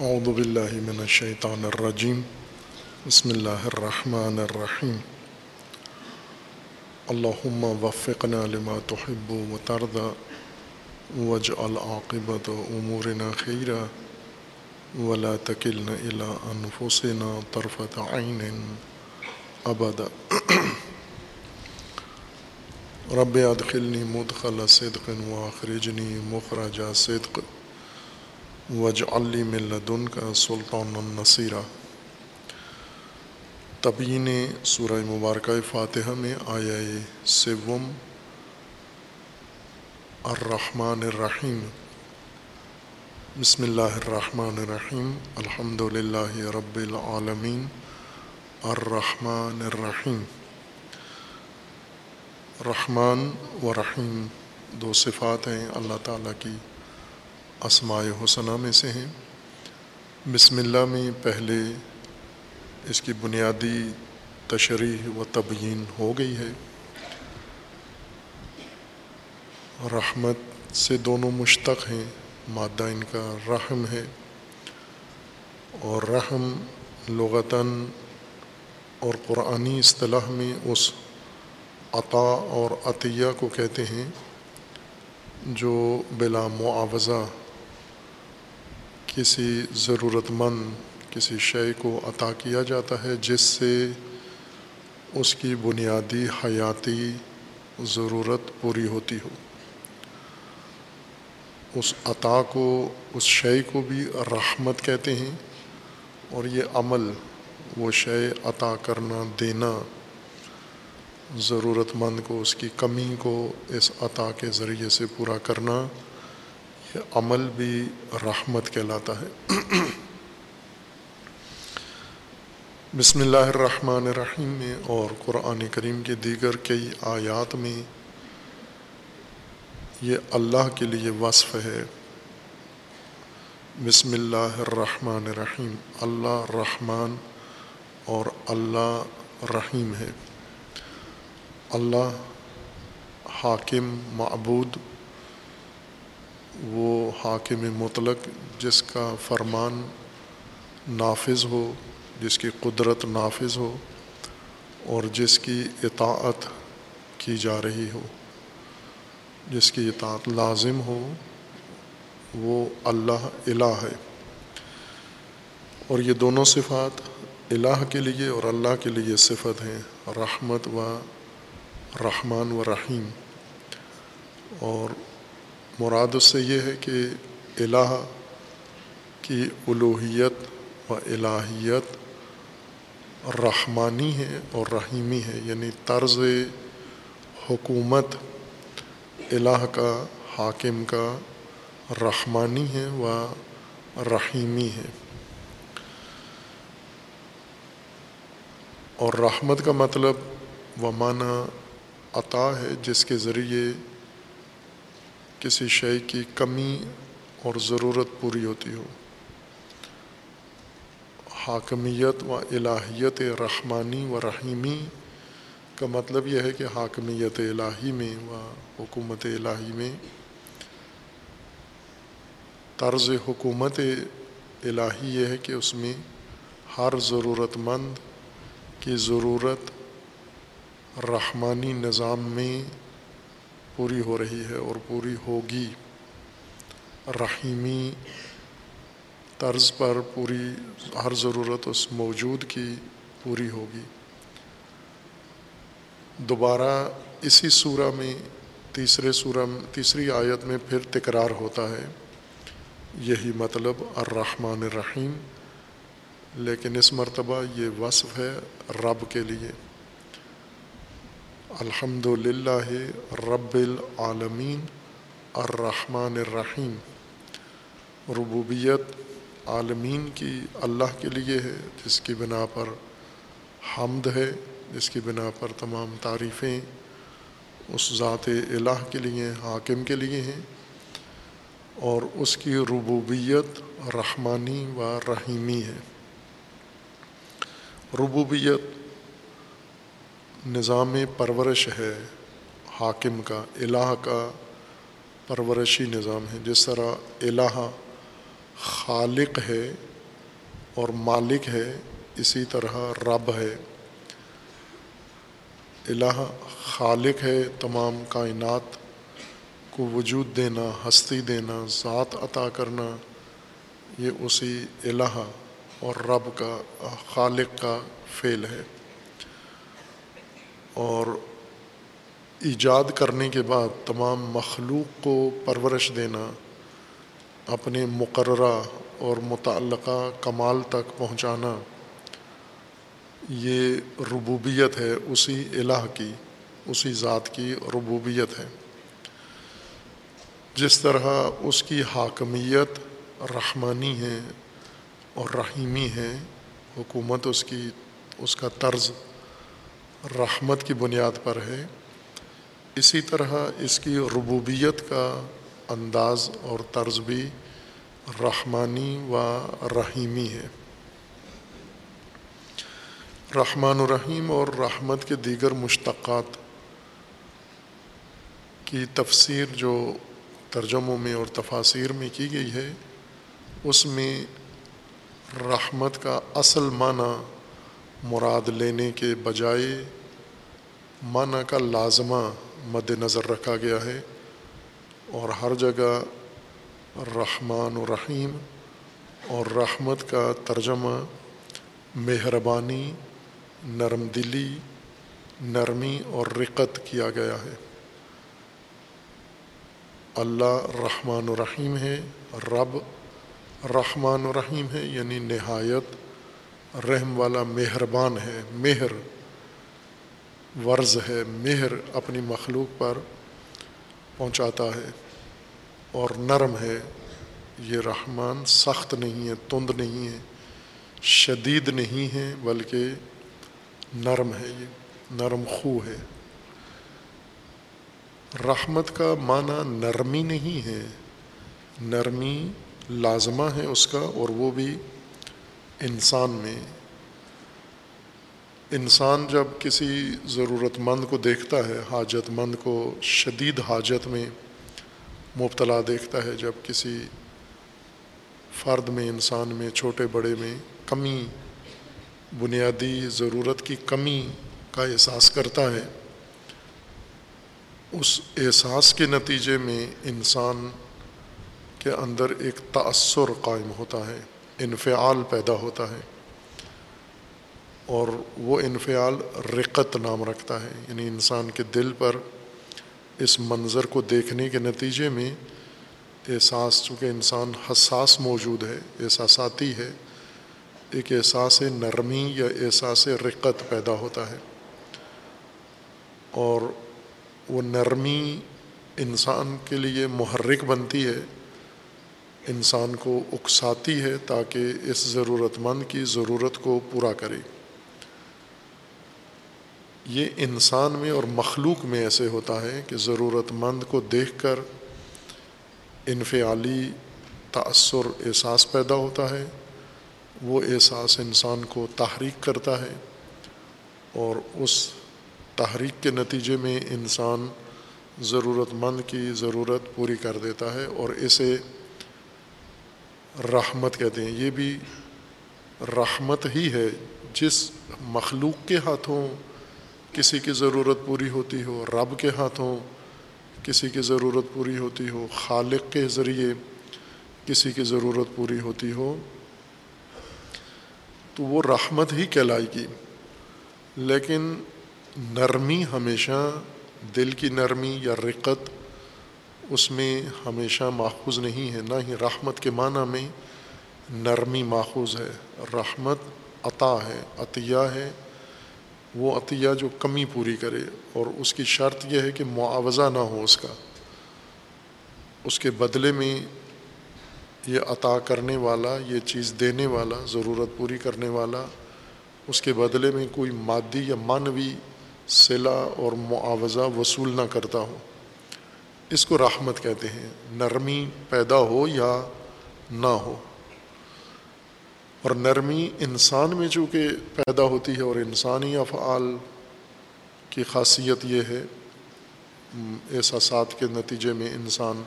اعوذ باللہ من الشیطان الرجیم بسم اللہ الرحمن الرحیم اللہم وفقنا لما تحب و ترضى واجعل عاقبت امورنا خیرا ولا تکلنا الى انفسنا طرفت عین ابدا رب ادخلنی مدخل صدق واخرجنی مخرج صدق. وج علی ملدن کا سلطان النصیرہ تبین سورہ مبارکہ فاتحہ میں آیا سوم۔ الرحمن الرحیم۔ بسم اللہ الرحمن الرحیم۔ الحمد للہ رب العالمین۔ الرحمن الرحیم۔ رحمان و رحیم۔ دو صفات ہیں اللہ تعالیٰ کی۔ اسماء حسنہ میں سے ہیں۔ بسم اللہ میں پہلے اس کی بنیادی تشریح و تبیین ہو گئی ہے۔ رحمت سے دونوں مشتق ہیں، مادہ ان کا رحم ہے۔ اور رحم لغتاً اور قرآنی اصطلاح میں اس عطا اور عطیہ کو کہتے ہیں، جو بلا معاوضہ کسی ضرورت مند کسی شے کو عطا کیا جاتا ہے جس سے اس کی بنیادی حیاتی ضرورت پوری ہوتی ہو۔ اس عطا کو، اس شے کو بھی رحمت کہتے ہیں اور یہ عمل، وہ شے عطا کرنا، دینا ضرورت مند کو، اس کی کمی کو اس عطا کے ذریعے سے پورا کرنا یہ عمل بھی رحمت کہلاتا ہے۔ بسم اللہ الرحمن الرحیم میں اور قرآن کریم کے دیگر کئی آیات میں یہ اللہ کے لیے وصف ہے۔ بسم اللہ الرحمن الرحیم، اللہ رحمان اور اللہ رحیم ہے۔ اللہ حاکم، معبود حاکم مطلق جس کا فرمان نافذ ہو، جس کی قدرت نافذ ہو اور جس کی اطاعت کی جا رہی ہو، جس کی اطاعت لازم ہو، وہ اللہ الہ ہے۔ اور یہ دونوں صفات الہ کے لیے اور اللہ کے لیے صفت ہیں، رحمت و رحمان و رحیم۔ اور مراد اس سے یہ ہے کہ الہ کی الوحیت و الہیت رحمانی ہے اور رحیمی ہے یعنی طرز حکومت الہ کا، حاکم کا رحمانی ہے و رحیمی ہے۔ اور رحمت کا مطلب و معنی عطا ہے، جس کے ذریعے کسی شے کی کمی اور ضرورت پوری ہوتی ہو۔ حاکمیت و الہیت رحمانی و رحیمی کا مطلب یہ ہے کہ حاکمیت الہی میں و حکومت الہی میں طرز حکومت الہی یہ ہے کہ اس میں ہر ضرورت مند کی ضرورت رحمانی نظام میں پوری ہو رہی ہے اور پوری ہوگی۔ رحیمی طرز پر پوری، ہر ضرورت اس موجود کی پوری ہوگی۔ دوبارہ اسی سورہ میں، تیسرے سورہ، تیسری آیت میں پھر تکرار ہوتا ہے۔ یہی مطلب الرحمن الرحیم، لیکن اس مرتبہ یہ وصف ہے رب کے لیے۔ الحمد للہ رب العالمین الرحمن الرحیم۔ ربوبیت عالمین کی اللہ کے لیے ہے، جس کی بنا پر حمد ہے، جس کی بنا پر تمام تعریفیں اس ذات الہ کے لیے، حاکم کے لیے ہیں۔ اور اس کی ربوبیت رحمانی و رحیمی ہے۔ ربوبیت نظام پرورش ہے، حاکم کا، الہ کا پرورشی نظام ہے۔ جس طرح الہ خالق ہے اور مالک ہے، اسی طرح رب ہے۔ الہ خالق ہے، تمام کائنات کو وجود دینا، ہستی دینا، ذات عطا کرنا، یہ اسی الہ اور رب کا، خالق کا فعل ہے۔ اور ایجاد کرنے کے بعد تمام مخلوق کو پرورش دینا، اپنے مقررہ اور متعلقہ کمال تک پہنچانا، یہ ربوبیت ہے اسی الہ کی، اسی ذات کی ربوبیت ہے۔ جس طرح اس کی حاکمیت رحمانی ہے اور رحیمی ہے، حکومت اس کی، اس کا طرز رحمت کی بنیاد پر ہے۔ اسی طرح اس کی ربوبیت کا انداز اور طرز بھی رحمانی و رحیمی ہے۔ رحمان الرحیم اور رحمت کے دیگر مشتقات کی تفسیر جو ترجموں میں اور تفاصیر میں کی گئی ہے، اس میں رحمت کا اصل معنی مراد لینے کے بجائے معنی کا لازمہ مد نظر رکھا گیا ہے اور ہر جگہ رحمان و رحیم اور رحمت کا ترجمہ مہربانی، نرم دلی، نرمی اور رقت کیا گیا ہے۔ اللہ رحمان و رحیم ہے، رب رحمان و رحیم ہے یعنی نہایت رحم والا مہربان ہے، مہر، ورز ہے، مہر اپنی مخلوق پر پہنچاتا ہے اور نرم ہے۔ یہ رحمان سخت نہیں ہے، تند نہیں ہے، شدید نہیں ہے، بلکہ نرم ہے۔ یہ نرم خو ہے۔ رحمت کا معنی نرمی نہیں ہے، نرمی لازمہ ہے اس کا اور وہ بھی انسان میں، انسان جب کسی ضرورت مند کو دیکھتا ہے حاجت مند کو شدید حاجت میں مبتلا دیکھتا ہے، جب کسی فرد میں، انسان میں، چھوٹے بڑے میں کمی، بنیادی ضرورت کی کمی کا احساس کرتا ہے، اس احساس کے نتیجے میں انسان کے اندر ایک تأثر قائم ہوتا ہے۔ انفعال پیدا ہوتا ہے اور وہ انفعال رقت نام رکھتا ہے یعنی انسان کے دل پر اس منظر کو دیکھنے کے نتیجے میں احساس، چونکہ انسان حساس موجود ہے، احساساتی ہے، ایک احساس نرمی یا احساس رقت پیدا ہوتا ہے۔ اور وہ نرمی انسان کے لیے محرک بنتی ہے انسان کو اکساتی ہے تاکہ اس ضرورت مند کی ضرورت کو پورا کرے۔ یہ انسان میں اور مخلوق میں ایسے ہوتا ہے کہ ضرورت مند کو دیکھ کر انفعالی تأثر احساس پیدا ہوتا ہے، وہ احساس انسان کو تحریک کرتا ہے اور اس تحریک کے نتیجے میں انسان ضرورت مند کی ضرورت پوری کر دیتا ہے اور اسے رحمت کہتے ہیں۔ یہ بھی رحمت ہی ہے۔ جس مخلوق کے ہاتھوں کسی کی ضرورت پوری ہوتی ہو، رب کے ہاتھوں کسی کی ضرورت پوری ہوتی ہو، خالق کے ذریعے کسی کی ضرورت پوری ہوتی ہو، تو وہ رحمت ہی کہلائے گی۔ لیکن نرمی ہمیشہ دل کی نرمی یا رقت اس میں ہمیشہ ماخوذ نہیں ہے، نہ ہی رحمت کے معنی میں نرمی ماخوذ ہے۔ رحمت عطا ہے، عطیہ ہے۔ وہ عطیہ جو کمی پوری کرے اور اس کی شرط یہ ہے کہ معاوضہ نہ ہو اس کا۔ اس کے بدلے میں یہ عطا کرنے والا، یہ چیز دینے والا، ضرورت پوری کرنے والا، اس کے بدلے میں کوئی مادی یا معنوی صلہ اور معاوضہ وصول نہ کرتا ہو۔ اس کو رحمت کہتے ہیں۔ نرمی پیدا ہو یا نہ ہو۔ اور نرمی انسان میں چونکہ پیدا ہوتی ہے اور انسانی افعال کی خاصیت یہ ہے، احساسات کے نتیجے میں انسان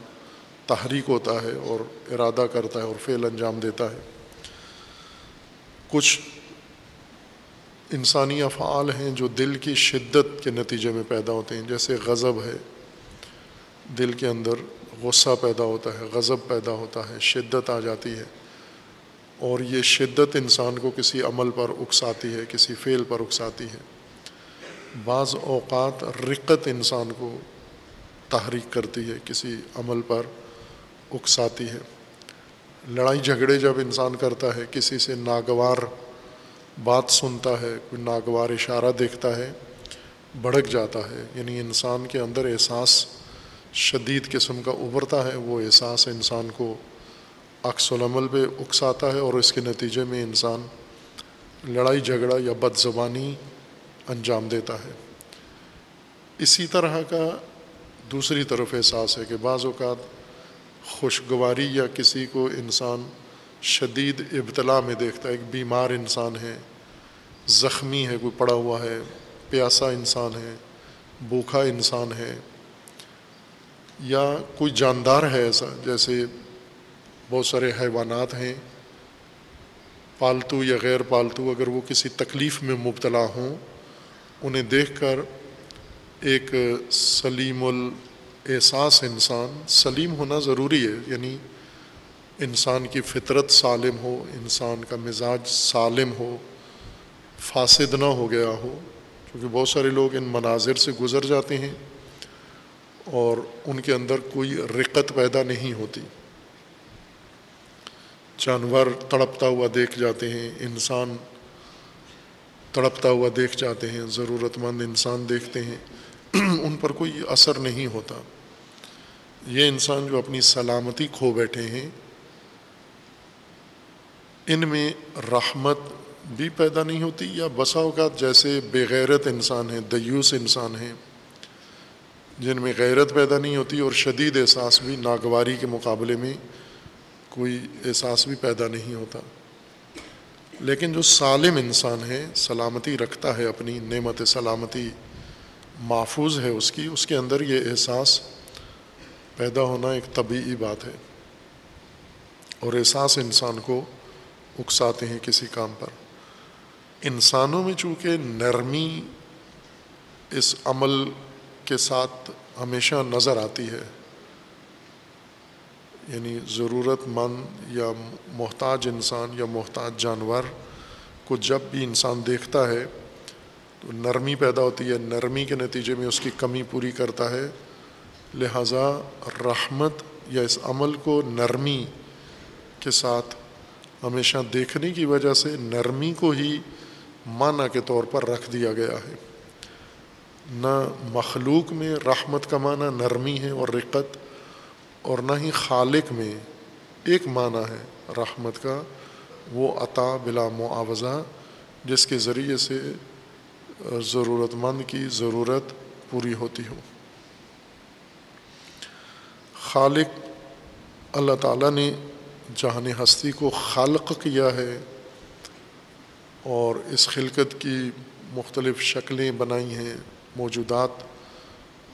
تحریک ہوتا ہے اور ارادہ کرتا ہے اور فعل انجام دیتا ہے۔ کچھ انسانی افعال ہیں جو دل کی شدت کے نتیجے میں پیدا ہوتے ہیں، جیسے غضب ہے۔ دل کے اندر غصہ پیدا ہوتا ہے، غضب پیدا ہوتا ہے، شدت آ جاتی ہے۔ اور یہ شدت انسان کو کسی عمل پر اکساتی ہے، کسی فعل پر اکساتی ہے۔ بعض اوقات رقت انسان کو تحریک کرتی ہے، کسی عمل پر اکساتی ہے۔ لڑائی جھگڑے جب انسان کرتا ہے، کسی سے ناگوار بات سنتا ہے، کوئی ناگوار اشارہ دیکھتا ہے، بھڑک جاتا ہے۔ یعنی انسان کے اندر احساس شدید قسم کا ابھرتا ہے، وہ احساس انسان کو عکس العمل پہ اکساتا ہے اور اس کے نتیجے میں انسان لڑائی، جھگڑا یا بد زبانی انجام دیتا ہے۔ اسی طرح کا دوسری طرف احساس ہے کہ بعض اوقات خوشگواری یا کسی کو انسان شدید ابتلا میں دیکھتا ہے۔ ایک بیمار انسان ہے، زخمی ہے، کوئی پڑا ہوا ہے، پیاسا انسان ہے، بھوکھا انسان ہے۔ یا کوئی جاندار ہے ایسا؟ جیسے بہت سارے حیوانات ہیں، پالتو یا غیر پالتو، اگر وہ کسی تکلیف میں مبتلا ہوں، انہیں دیکھ کر ایک سلیم الاحساس انسان، سلیم ہونا ضروری ہے۔ یعنی انسان کی فطرت سالم ہو، انسان کا مزاج سالم ہو، فاسد نہ ہو گیا ہو، کیونکہ بہت سارے لوگ ان مناظر سے گزر جاتے ہیں۔ اور ان کے اندر کوئی رقت پیدا نہیں ہوتی۔ جانور تڑپتا ہوا دیکھ جاتے ہیں، انسان تڑپتا ہوا دیکھ جاتے ہیں ضرورت مند انسان دیکھتے ہیں۔ ان پر کوئی اثر نہیں ہوتا۔ یہ انسان جو اپنی سلامتی کھو بیٹھے ہیں، ان میں رحمت بھی پیدا نہیں ہوتی یا بسا اوقات جیسے بغیرت انسان ہیں، دیوس انسان ہیں۔ جن میں غیرت پیدا نہیں ہوتی اور شدید احساس بھی، ناگواری کے مقابلے میں کوئی احساس بھی پیدا نہیں ہوتا۔ لیکن جو سالم انسان ہے، سلامتی رکھتا ہے اپنی نعمت سلامتی محفوظ ہے اس کی، اس کے اندر یہ احساس پیدا ہونا ایک طبیعی بات ہے۔ اور احساس انسان کو اکساتے ہیں کسی کام پر۔ انسانوں میں چونکہ نرمی اس عمل کے ساتھ ہمیشہ نظر آتی ہے۔ یعنی ضرورت مند یا محتاج انسان یا محتاج جانور کو جب بھی انسان دیکھتا ہے تو نرمی پیدا ہوتی ہے، نرمی کے نتیجے میں اس کی کمی پوری کرتا ہے۔ لہٰذا رحمت یا اس عمل کو نرمی کے ساتھ ہمیشہ دیکھنے کی وجہ سے نرمی کو ہی معنی کے طور پر رکھ دیا گیا ہے۔ نہ مخلوق میں رحمت کا معنی نرمی ہے اور رقت، اور نہ ہی خالق میں ایک معنی ہے رحمت کا، وہ عطا بلا معاوضہ، جس کے ذریعے سے ضرورت مند کی ضرورت پوری ہوتی ہو۔ خالق، اللہ تعالیٰ نے جہان ہستی کو خالق کیا ہے اور اس خلقت کی مختلف شکلیں بنائی ہیں۔ موجودات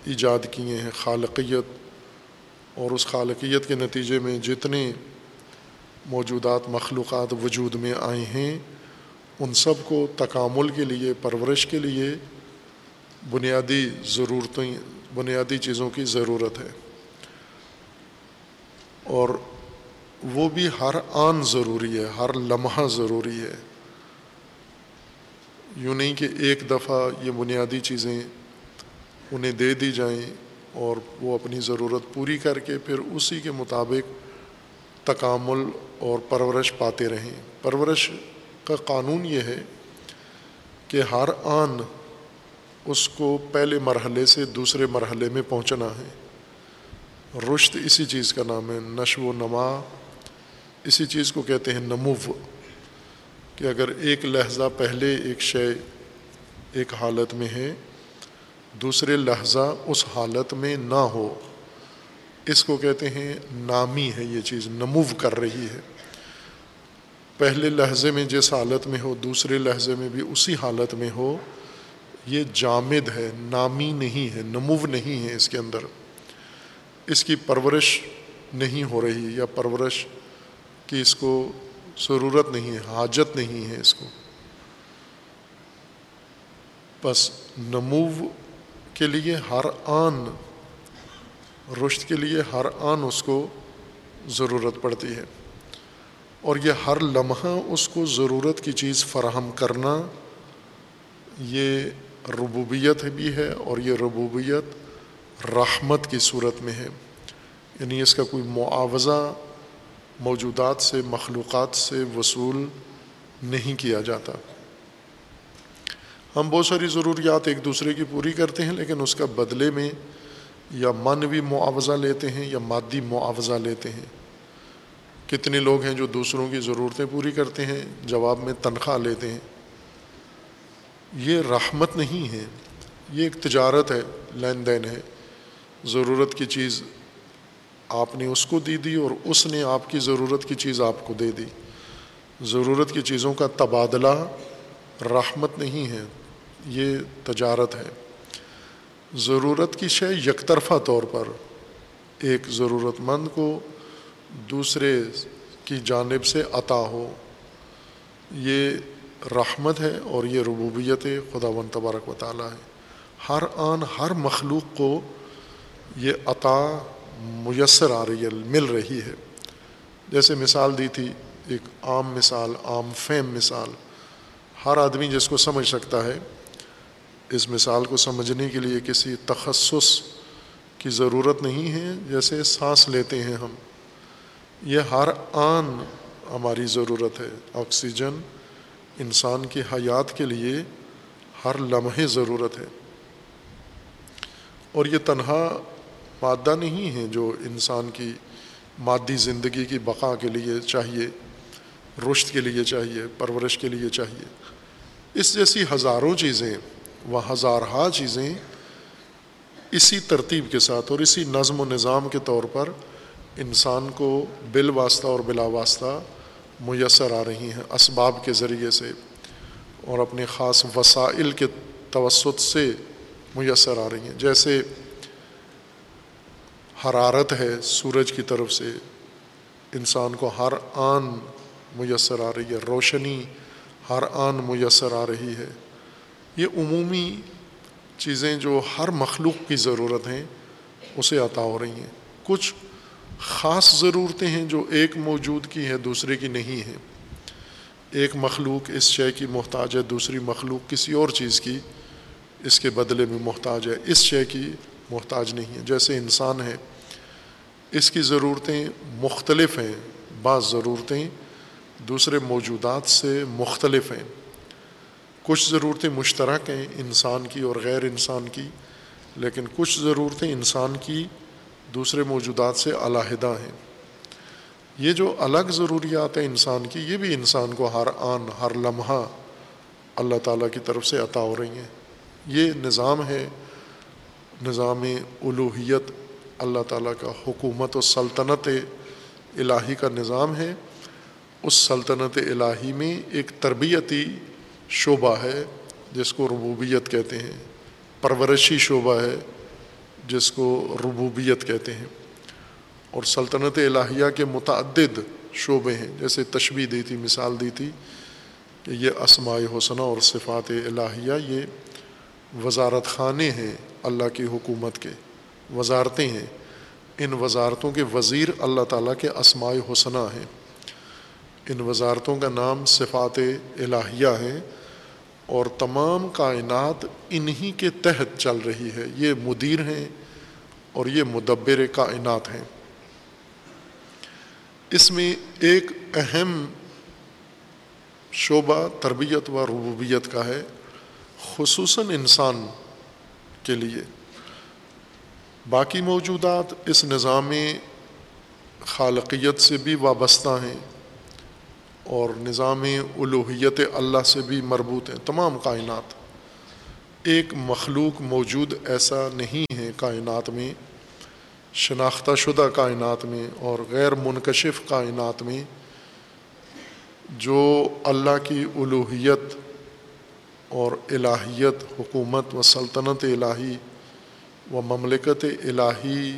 ایجاد کیے ہیں، خالقیت اور اس خالقیت کے نتیجے میں جتنے موجودات مخلوقات وجود میں آئے ہیں، ان سب کو تکامل کے لیے، پرورش کے لیے بنیادی ضرورتیں، بنیادی چیزوں کی ضرورت ہے۔ اور وہ بھی ہر آن ضروری ہے، ہر لمحہ ضروری ہے۔ یوں نہیں کہ ایک دفعہ یہ بنیادی چیزیں انہیں دے دی جائیں اور وہ اپنی ضرورت پوری کر کے پھر اسی کے مطابق تکامل اور پرورش پاتے رہیں۔ پرورش کا قانون یہ ہے کہ ہر آن اس کو پہلے مرحلے سے دوسرے مرحلے میں پہنچنا ہے۔ رشت اسی چیز کا نام ہے، نشو و نما۔ اسی چیز کو کہتے ہیں نمو۔ کہ اگر ایک لہجہ پہلے ایک شے ایک حالت میں ہے، دوسرے لہجہ اس حالت میں نہ ہو۔ اس کو کہتے ہیں نامی ہے یہ چیز، نمو کر رہی ہے۔ پہلے لہجے میں جس حالت میں ہو، دوسرے لہجے میں بھی اسی حالت میں ہو، یہ جامد ہے، نامی نہیں ہے، نمو نہیں ہے اس کے اندر۔ اس کی پرورش نہیں ہو رہی یا پرورش کی اس کو ضرورت نہیں ہے، حاجت نہیں ہے اس کو۔ بس نمو کے لیے ہر آن رشت کے لیے ہر آن اس کو ضرورت پڑتی ہے۔ اور یہ ہر لمحہ اس کو ضرورت کی چیز فراہم کرنا، یہ ربوبیت بھی ہے اور یہ ربوبیت رحمت کی صورت میں ہے۔ یعنی اس کا کوئی معاوضہ موجودات سے، مخلوقات سے وصول نہیں کیا جاتا۔ ہم بہت ساری ضروریات ایک دوسرے کی پوری کرتے ہیں، لیکن اس کا بدلے میں یا معنوی معاوضہ لیتے ہیں یا مادی معاوضہ لیتے ہیں۔ کتنے لوگ ہیں جو دوسروں کی ضرورتیں پوری کرتے ہیں، جواب میں تنخواہ لیتے ہیں۔ یہ رحمت نہیں ہے، یہ ایک تجارت ہے، لین دین ہے۔ ضرورت کی چیز آپ نے اس کو دی دی اور اس نے آپ کی ضرورت کی چیز آپ کو دے دی۔ ضرورت کی چیزوں کا تبادلہ رحمت نہیں ہے، یہ تجارت ہے۔ ضرورت کی شے یک طرفہ طور پر، ایک ضرورت مند کو دوسرے کی جانب سے عطا ہو۔ یہ رحمت ہے اور یہ ربوبیت خدا و تبارک و تعالیٰ ہے۔ ہر آن، ہر مخلوق کو یہ عطا میسر آ رہی ہے مل رہی ہے۔ جیسے مثال دی تھی، ایک عام مثال، عام فہم مثال۔ ہر آدمی جس کو سمجھ سکتا ہے، اس مثال کو سمجھنے کے لیے کسی تخصص کی ضرورت نہیں ہے، جیسے سانس لیتے ہیں ہم۔ یہ ہر آن ہماری ضرورت ہے۔ آکسیجن انسان کی حیات کے لیے ہر لمحے ضرورت ہے۔ اور یہ تنہا مادہ نہیں ہے جو انسان کی مادی زندگی کی بقا کے لیے چاہیے رشت کے لیے چاہیے، پرورش کے لیے چاہیے۔ اس جیسی ہزاروں چیزیں و ہزارہا چیزیں اسی ترتیب کے ساتھ اور اسی نظم و نظام کے طور پر انسان کو بال واسطہ اور بلا واسطہ میسر آ رہی ہیں اسباب کے ذریعے سے اور اپنے خاص وسائل کے توسط سے میسر آ رہی ہیں۔ جیسے حرارت ہے سورج کی طرف سے، انسان کو ہر آن میسر آ رہی ہے، روشنی ہر آن میسر آ رہی ہے۔ یہ عمومی چیزیں جو ہر مخلوق کی ضرورت ہیں، اسے عطا ہو رہی ہیں۔ کچھ خاص ضرورتیں ہیں جو ایک موجود کی ہے دوسرے کی نہیں ہیں۔ ایک مخلوق اس شے کی محتاج ہے، دوسری مخلوق کسی اور چیز کی اس کے بدلے میں محتاج ہے۔ اس شے کی محتاج نہیں ہے۔ جیسے انسان ہے، اس کی ضرورتیں مختلف ہیں، بعض ضرورتیں دوسرے موجودات سے مختلف ہیں۔ کچھ ضرورتیں مشترک ہیں انسان کی اور غیر انسان کی، لیکن کچھ ضرورتیں انسان کی دوسرے موجودات سے علیحدہ ہیں۔ یہ جو الگ ضروریات ہیں انسان کی، یہ بھی انسان کو ہر آن، ہر لمحہ اللہ تعالیٰ کی طرف سے عطا ہو رہی ہیں۔ یہ نظام ہے نظام الوحیت اللہ تعالیٰ کا حکومت و سلطنت الہی کا نظام ہے۔ اس سلطنت الہی میں ایک تربیتی شعبہ ہے، جس کو ربوبیت کہتے ہیں۔ پرورشی شعبہ ہے، جس کو ربوبیت کہتے ہیں۔ اور سلطنت الہیہ کے متعدد شعبے ہیں، جیسے تشبیح دی تھی، مثال دی تھی کہ یہ اسماء حسنہ اور صفات الہیہ، یہ وزارت خانے ہیں۔ اللہ کی حکومت کے وزارتیں ہیں۔ ان وزارتوں کے وزیر اللہ تعالیٰ کے اسماء حسنہ ہیں۔ ان وزارتوں کا نام صفات الہیہ ہیں اور تمام کائنات انہی کے تحت چل رہی ہے۔ یہ مدیر ہیں اور یہ مدبر کائنات ہیں۔ اس میں ایک اہم شعبہ تربیت و ربوبیت کا ہے۔ خصوصاً انسان کے لیے۔ باقی موجودات اس نظام خالقیت سے بھی وابستہ ہیں اور نظام الوحیت اللہ سے بھی مربوط ہیں، تمام کائنات۔ ایک مخلوق موجود ایسا نہیں ہے کائنات میں، شناختہ شدہ کائنات میں اور غیر منکشف کائنات میں جو اللہ کی الوحیت اور الہیت، حکومت و سلطنت الہی و مملکت الہی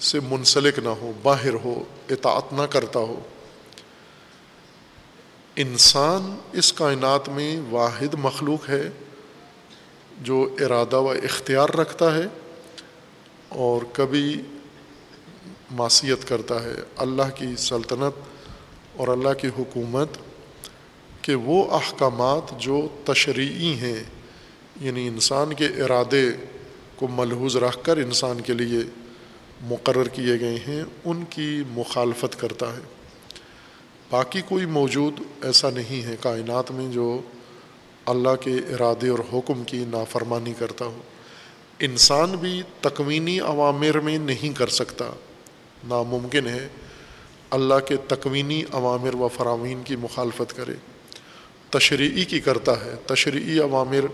سے منسلک نہ ہو، باہر ہو، اطاعت نہ کرتا ہو۔ انسان اس کائنات میں واحد مخلوق ہے جو ارادہ و اختیار رکھتا ہے اور کبھی معصیت کرتا ہے۔ اللہ کی سلطنت اور اللہ کی حکومت کہ وہ احکامات جو تشریعی ہیں یعنی انسان کے ارادے کو ملحوظ رکھ کر انسان کے لیے مقرر کیے گئے ہیں، ان کی مخالفت کرتا ہے۔ باقی کوئی موجود ایسا نہیں ہے کائنات میں جو اللہ کے ارادے اور حکم کی نافرمانی کرتا ہو۔ انسان بھی تکوینی عوامر میں نہیں کر سکتا۔ ناممکن ہے اللہ کے تکوینی عوامر و فرامین کی مخالفت کرے۔ تشریعی کی کرتا ہے۔ تشریعی عوامر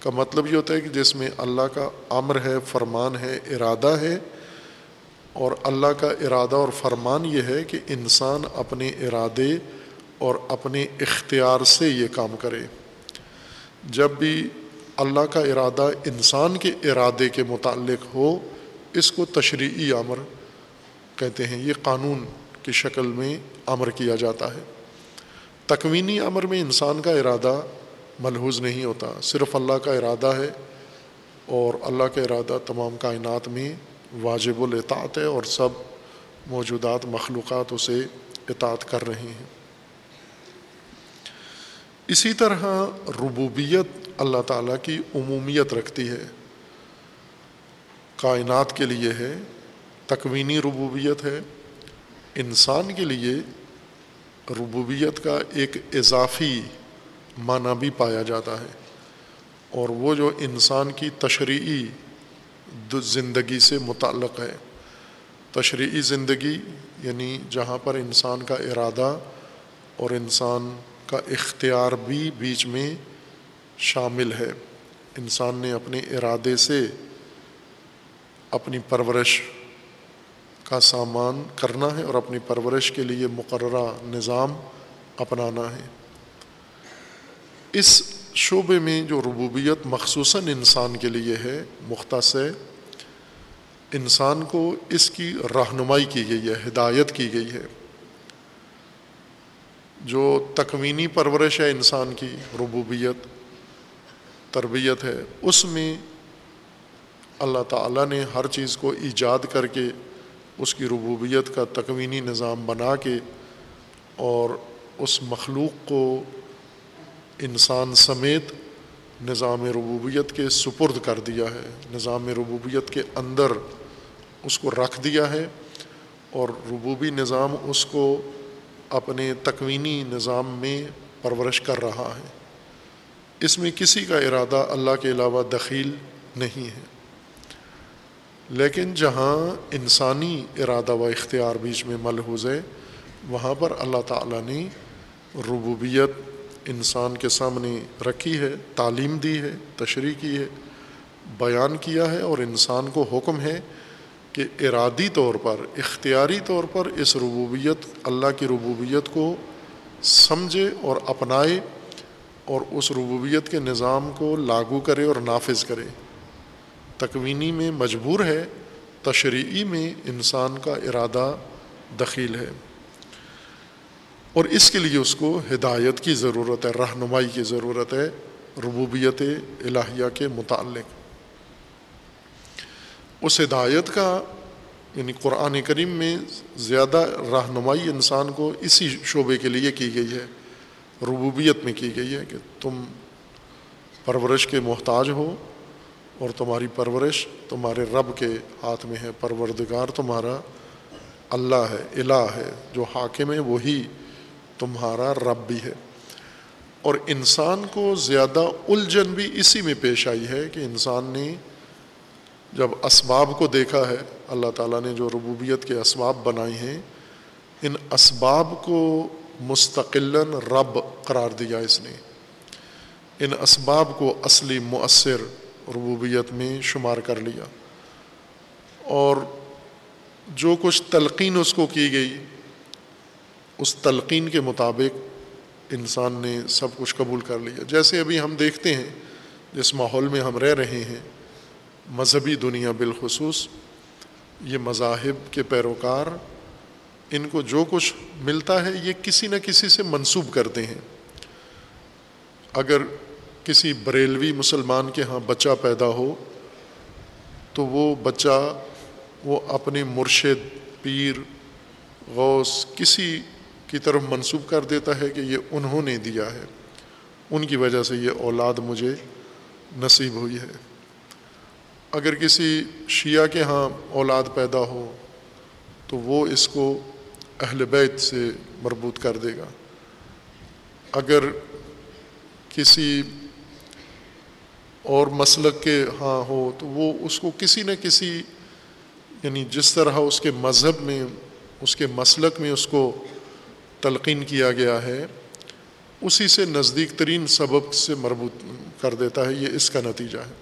کا مطلب یہ ہوتا ہے کہ جس میں اللہ کا امر ہے، فرمان ہے، ارادہ ہے۔ اور اللہ کا ارادہ اور فرمان یہ ہے کہ انسان اپنے ارادے اور اپنے اختیار سے یہ کام کرے۔ جب بھی اللہ کا ارادہ انسان کے ارادے کے متعلق ہو، اس کو تشریعی امر کہتے ہیں۔ یہ قانون کی شکل میں امر کیا جاتا ہے۔ تکوینی امر میں انسان کا ارادہ ملحوظ نہیں ہوتا، صرف اللہ کا ارادہ ہے اور اللہ کا ارادہ تمام کائنات میں واجب الاطاعت ہے اور سب موجودات، مخلوقات اسے اطاعت کر رہے ہیں۔ اسی طرح ربوبیت اللہ تعالیٰ کی عمومیت رکھتی ہے۔ کائنات کے لیے ہے، تکوینی ربوبیت ہے، انسان کے لیے ربوبیت کا ایک اضافی معنی بھی پایا جاتا ہے اور وہ جو انسان کی تشریعی زندگی سے متعلق ہے۔ تشریعی زندگی یعنی جہاں پر انسان کا ارادہ اور انسان کا اختیار بھی بیچ میں شامل ہے۔ انسان نے اپنے ارادے سے اپنی پرورش کا سامان کرنا ہے اور اپنی پرورش کے لیے مقررہ نظام اپنانا ہے۔ اس شعبے میں جو ربوبیت مخصوصاً انسان کے لیے ہے، مختص انسان کو اس کی رہنمائی کی گئی ہے، ہدایت کی گئی ہے۔ جو تکوینی پرورش ہے انسان کی، ربوبیت، تربیت ہے، اس میں اللہ تعالیٰ نے ہر چیز کو ایجاد کر کے اس کی ربوبیت کا تکوینی نظام بنا کے اور اس مخلوق کو انسان سمیت نظام ربوبیت کے سپرد کر دیا ہے، نظام ربوبیت کے اندر اس کو رکھ دیا ہے اور ربوبی نظام اس کو اپنے تکوینی نظام میں پرورش کر رہا ہے۔ اس میں کسی کا ارادہ اللہ کے علاوہ دخیل نہیں ہے۔ لیکن جہاں انسانی ارادہ و اختیار بیچ میں ملحوظ ہے، وہاں پر اللہ تعالیٰ نے ربوبیت انسان کے سامنے رکھی ہے، تعلیم دی ہے، تشریح کی ہے، بیان کیا ہے اور انسان کو حکم ہے کہ ارادی طور پر، اختیاری طور پر اس ربوبیت، اللہ کی ربوبیت کو سمجھے اور اپنائے اور اس ربوبیت کے نظام کو لاگو کرے اور نافذ کرے۔ تکوینی میں مجبور ہے، تشریعی میں انسان کا ارادہ دخیل ہے۔ اور اس کے لیے اس کو ہدایت کی ضرورت ہے، رہنمائی کی ضرورت ہے، ربوبیت الہیہ کے متعلق۔ اس ہدایت کا یعنی قرآن کریم میں زیادہ رہنمائی انسان کو اسی شعبے کے لیے کی گئی ہے، ربوبیت میں کی گئی ہے کہ تم پرورش کے محتاج ہو اور تمہاری پرورش تمہارے رب کے ہاتھ میں ہے، پروردگار تمہارا اللہ ہے، الہ ہے، جو حاکم ہے وہی تمہارا رب بھی ہے۔ اور انسان کو زیادہ الجھن بھی اسی میں پیش آئی ہے کہ انسان نے جب اسباب کو دیکھا ہے، اللہ تعالیٰ نے جو ربوبیت کے اسباب بنائے ہیں، ان اسباب کو مستقل رب قرار دیا اس نے۔ ان اسباب کو اصلی مؤثر ربوبیت میں شمار کر لیا۔ اور جو کچھ تلقین اس کو کی گئی، اس تلقین کے مطابق انسان نے سب کچھ قبول کر لیا۔ جیسے ابھی ہم دیکھتے ہیں، جس ماحول میں ہم رہ رہے ہیں، مذہبی دنیا بالخصوص، یہ مذاہب کے پیروکار، ان کو جو کچھ ملتا ہے، یہ کسی نہ کسی سے منسوب کرتے ہیں۔ اگر کسی بریلوی مسلمان کے ہاں بچہ پیدا ہو، تو وہ بچہ، وہ اپنے مرشد، پیر، غوث، کسی کی طرف منسوب کر دیتا ہے کہ یہ انہوں نے دیا ہے۔ ان کی وجہ سے یہ اولاد مجھے نصیب ہوئی ہے۔ اگر کسی شیعہ کے ہاں اولاد پیدا ہو، تو وہ اس کو اہل بیت سے مربوط کر دے گا۔ اگر کسی اور مسلک کے ہاں ہو، تو وہ اس کو کسی نہ کسی یعنی جس طرح اس کے مذہب میں، اس کے مسلک میں اس کو تلقین کیا گیا ہے، اسی سے نزدیک ترین سبب سے مربوط کر دیتا ہے، یہ اس کا نتیجہ ہے۔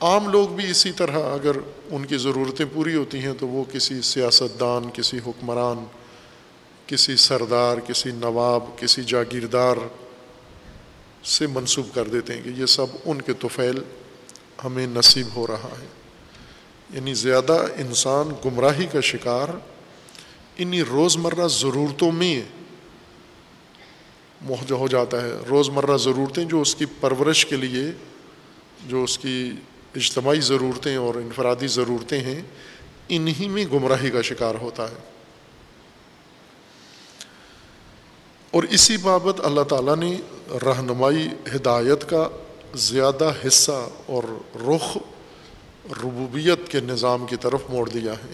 عام لوگ بھی اسی طرح اگر ان کی ضرورتیں پوری ہوتی ہیں، تو وہ کسی سیاست دان کسی حکمران، کسی سردار، کسی نواب، کسی جاگیردار سے منسوب کر دیتے ہیں کہ یہ سب ان کے توفیل ہمیں نصیب ہو رہا ہے۔ یعنی زیادہ انسان گمراہی کا شکار انہی روزمرہ ضرورتوں میں ہو جاتا ہے۔ روزمرہ ضرورتیں جو اس کی پرورش کے لیے، جو اس کی اجتماعی ضرورتیں اور انفرادی ضرورتیں ہیں، انہی میں گمراہی کا شکار ہوتا ہے۔ اور اسی بابت اللہ تعالیٰ نے رہنمائی ہدایت کا زیادہ حصہ اور رخ ربوبیت کے نظام کی طرف موڑ دیا ہے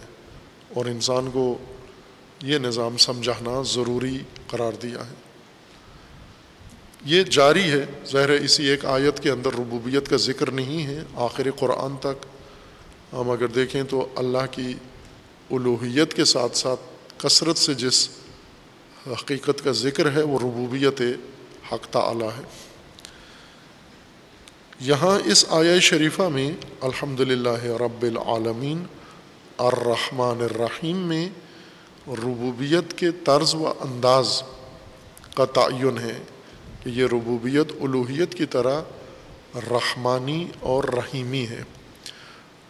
اور انسان کو یہ نظام سمجھانا ضروری قرار دیا ہے۔ یہ جاری ہے۔ ظاہر اسی ایک آیت کے اندر ربوبیت کا ذکر نہیں ہے۔ آخر قرآن تک ہم اگر دیکھیں تو اللہ کی الوحیت کے ساتھ ساتھ کثرت سے جس حقیقت کا ذکر ہے وہ ربوبیت حق تعلیٰ ہے۔ یہاں اس آیا شریفہ میں الحمد للہ رب العالمین الرحمن الرحیم میں ربوبیت کے طرز و انداز کا تعین ہے کہ یہ ربوبیت الوحیت کی طرح رحمانی اور رحیمی ہے۔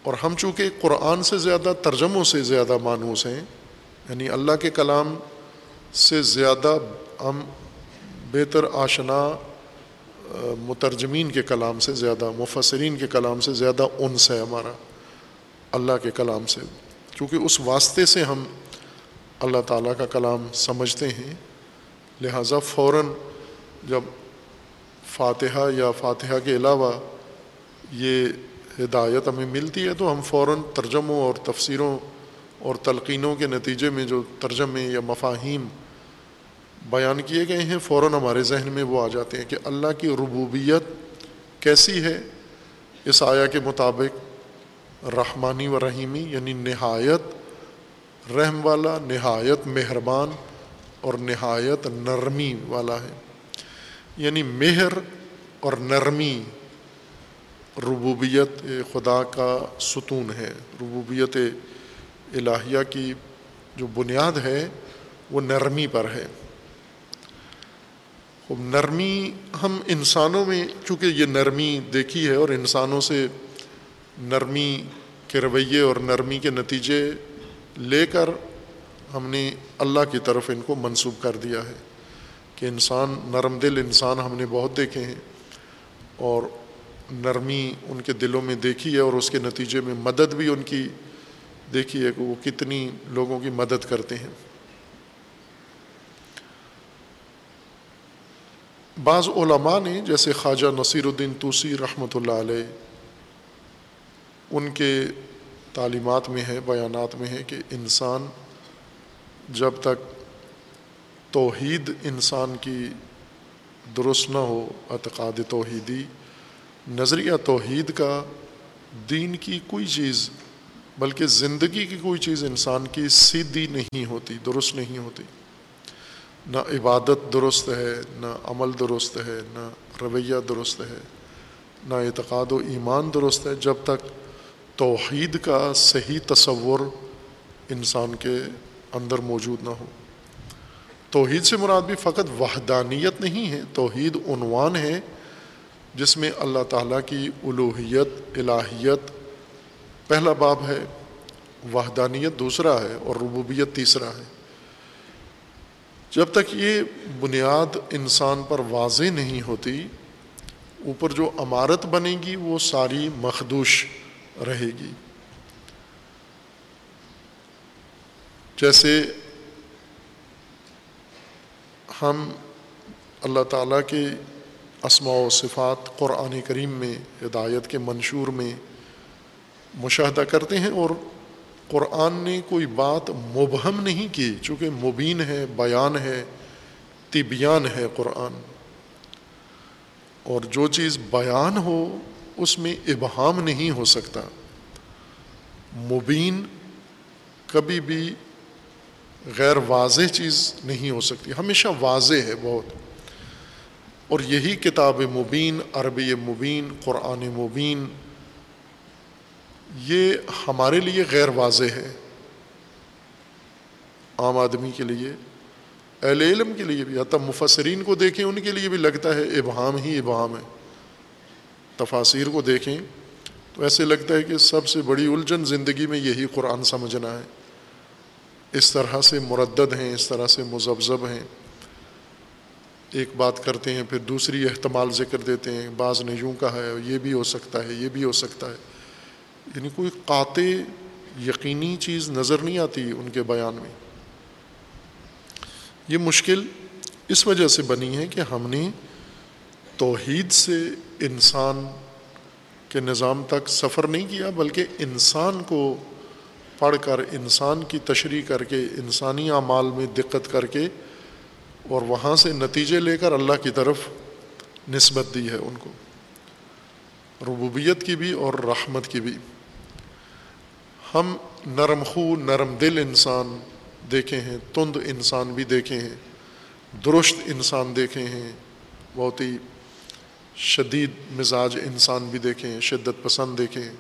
اور ہم چونکہ قرآن سے زیادہ ترجموں سے زیادہ مانوس ہیں یعنی اللہ کے کلام سے زیادہ ہم بہتر آشنا مترجمین کے کلام سے زیادہ، مفسرین کے کلام سے زیادہ انس ہے ہمارا اللہ کے کلام سے۔ چونکہ اس واسطے سے ہم اللہ تعالیٰ کا کلام سمجھتے ہیں۔ لہٰذا فوراً جب فاتحہ یا فاتحہ کے علاوہ یہ ہدایت ہمیں ملتی ہے تو ہم فوراً ترجموں اور تفسیروں اور تلقینوں کے نتیجے میں جو ترجمے یا مفاہیم بیان کیے گئے ہیں، فوراً ہمارے ذہن میں وہ آ جاتے ہیں کہ اللہ کی ربوبیت کیسی ہے؟ اس آیا کے مطابق رحمانی و رحیمی یعنی نہایت رحم والا، نہایت مہربان اور نہایت نرمی والا ہے۔ یعنی مہر اور نرمی ربوبیت خدا کا ستون ہے۔ ربوبیت الہیہ کی جو بنیاد ہے، وہ نرمی پر ہے۔ نرمی ہم انسانوں میں، چونکہ یہ نرمی دیکھی ہے اور انسانوں سے نرمی کے رویے اور نرمی کے نتیجے لے کر ہم نے اللہ کی طرف ان کو منسوب کر دیا ہے کہ انسان، نرم دل انسان ہم نے بہت دیکھے ہیں اور نرمی ان کے دلوں میں دیکھی ہے اور اس کے نتیجے میں مدد بھی ان کی دیکھی ہے کہ وہ کتنی لوگوں کی مدد کرتے ہیں۔ بعض علماء نے جیسے خواجہ نصیر الدین توسی رحمۃ اللہ علیہ، ان کے تعلیمات میں ہے بیانات میں ہے کہ انسان جب تک توحید انسان کی درست نہ ہو، اعتقاد توحیدی، نظریہ توحید کا دین کی کوئی چیز، بلکہ زندگی کی کوئی چیز انسان کی سیدھی نہیں ہوتی، درست نہیں ہوتی۔ نہ عبادت درست ہے، نہ عمل درست ہے، نہ رویہ درست ہے، نہ اعتقاد و ایمان درست ہے۔ جب تک توحید کا صحیح تصور انسان کے اندر موجود نہ ہو۔ توحید سے مراد بھی فقط وحدانیت نہیں ہے، توحید عنوان ہے، جس میں اللہ تعالیٰ کی الوحیت الہیت پہلا باب ہے، وحدانیت دوسرا ہے اور ربوبیت تیسرا ہے۔ جب تک یہ بنیاد انسان پر واضح نہیں ہوتی، اوپر جو عمارت بنے گی وہ ساری مخدوش رہے گی۔ جیسے ہم اللہ تعالیٰ کے اسماء و صفات قرآن کریم میں، ہدایت کے منشور میں مشاہدہ کرتے ہیں اور قرآن نے کوئی بات مبہم نہیں کی، چونکہ مبین ہے، بیان ہے، طبیان ہے قرآن۔ اور جو چیز بیان ہو، اس میں ابہام نہیں ہو سکتا۔ مبین کبھی بھی غیر واضح چیز نہیں ہو سکتی۔ ہمیشہ واضح ہے بہت۔ اور یہی کتاب مبین، عربی مبین، قرآن مبین یہ ہمارے لیے غیر واضح ہے۔ عام آدمی کے لیے، اہل علم کے لیے بھی، حتیٰ مفسرین کو دیکھیں، ان کے لیے بھی لگتا ہے ابہام ہی ابہام ہے۔ تفاصیر کو دیکھیں تو ایسے لگتا ہے کہ سب سے بڑی الجھن زندگی میں یہی قرآن سمجھنا ہے۔ اس طرح سے مردد ہیں، اس طرح سے مذبذب ہیں۔ ایک بات کرتے ہیں، پھر دوسری احتمال ذکر دیتے ہیں، بعض نے یوں کہا ہے، یہ بھی ہو سکتا ہے، یہ بھی ہو سکتا ہے۔ یعنی کوئی قاطع یقینی چیز نظر نہیں آتی ان کے بیان میں۔ یہ مشکل اس وجہ سے بنی ہے کہ ہم نے توحید سے انسان کے نظام تک سفر نہیں کیا، بلکہ انسان کو پڑھ کر، انسان کی تشریح کر کے، انسانی اعمال میں دقت کر کے اور وہاں سے نتیجے لے کر اللہ کی طرف نسبت دی ہے ان کو۔ ربوبیت کی بھی اور رحمت کی بھی۔ ہم نرم خو، نرم دل انسان دیکھے ہیں، تند انسان بھی دیکھے ہیں درست انسان دیکھے ہیں، بہت ہی شدید مزاج انسان بھی دیکھے ہیں، شدت پسند دیکھے ہیں۔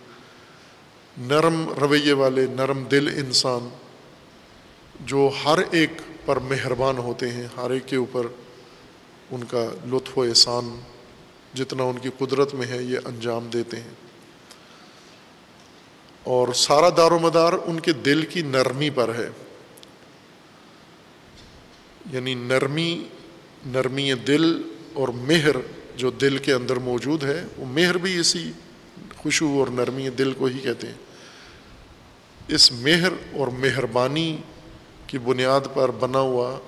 نرم رویے والے، نرم دل انسان جو ہر ایک پر مہربان ہوتے ہیں، ہر ایک کے اوپر ان کا لطف و احسان جتنا ان کی قدرت میں ہے، یہ انجام دیتے ہیں۔ اور سارا دار و مدار ان کے دل کی نرمی پر ہے۔ یعنی نرمی نرمی دل اور مہر جو دل کے اندر موجود ہے، وہ مہر بھی اسی خوشو اور نرمی دل کو ہی کہتے ہیں۔ اس مہر اور مہربانی کی بنیاد پر بنا ہوا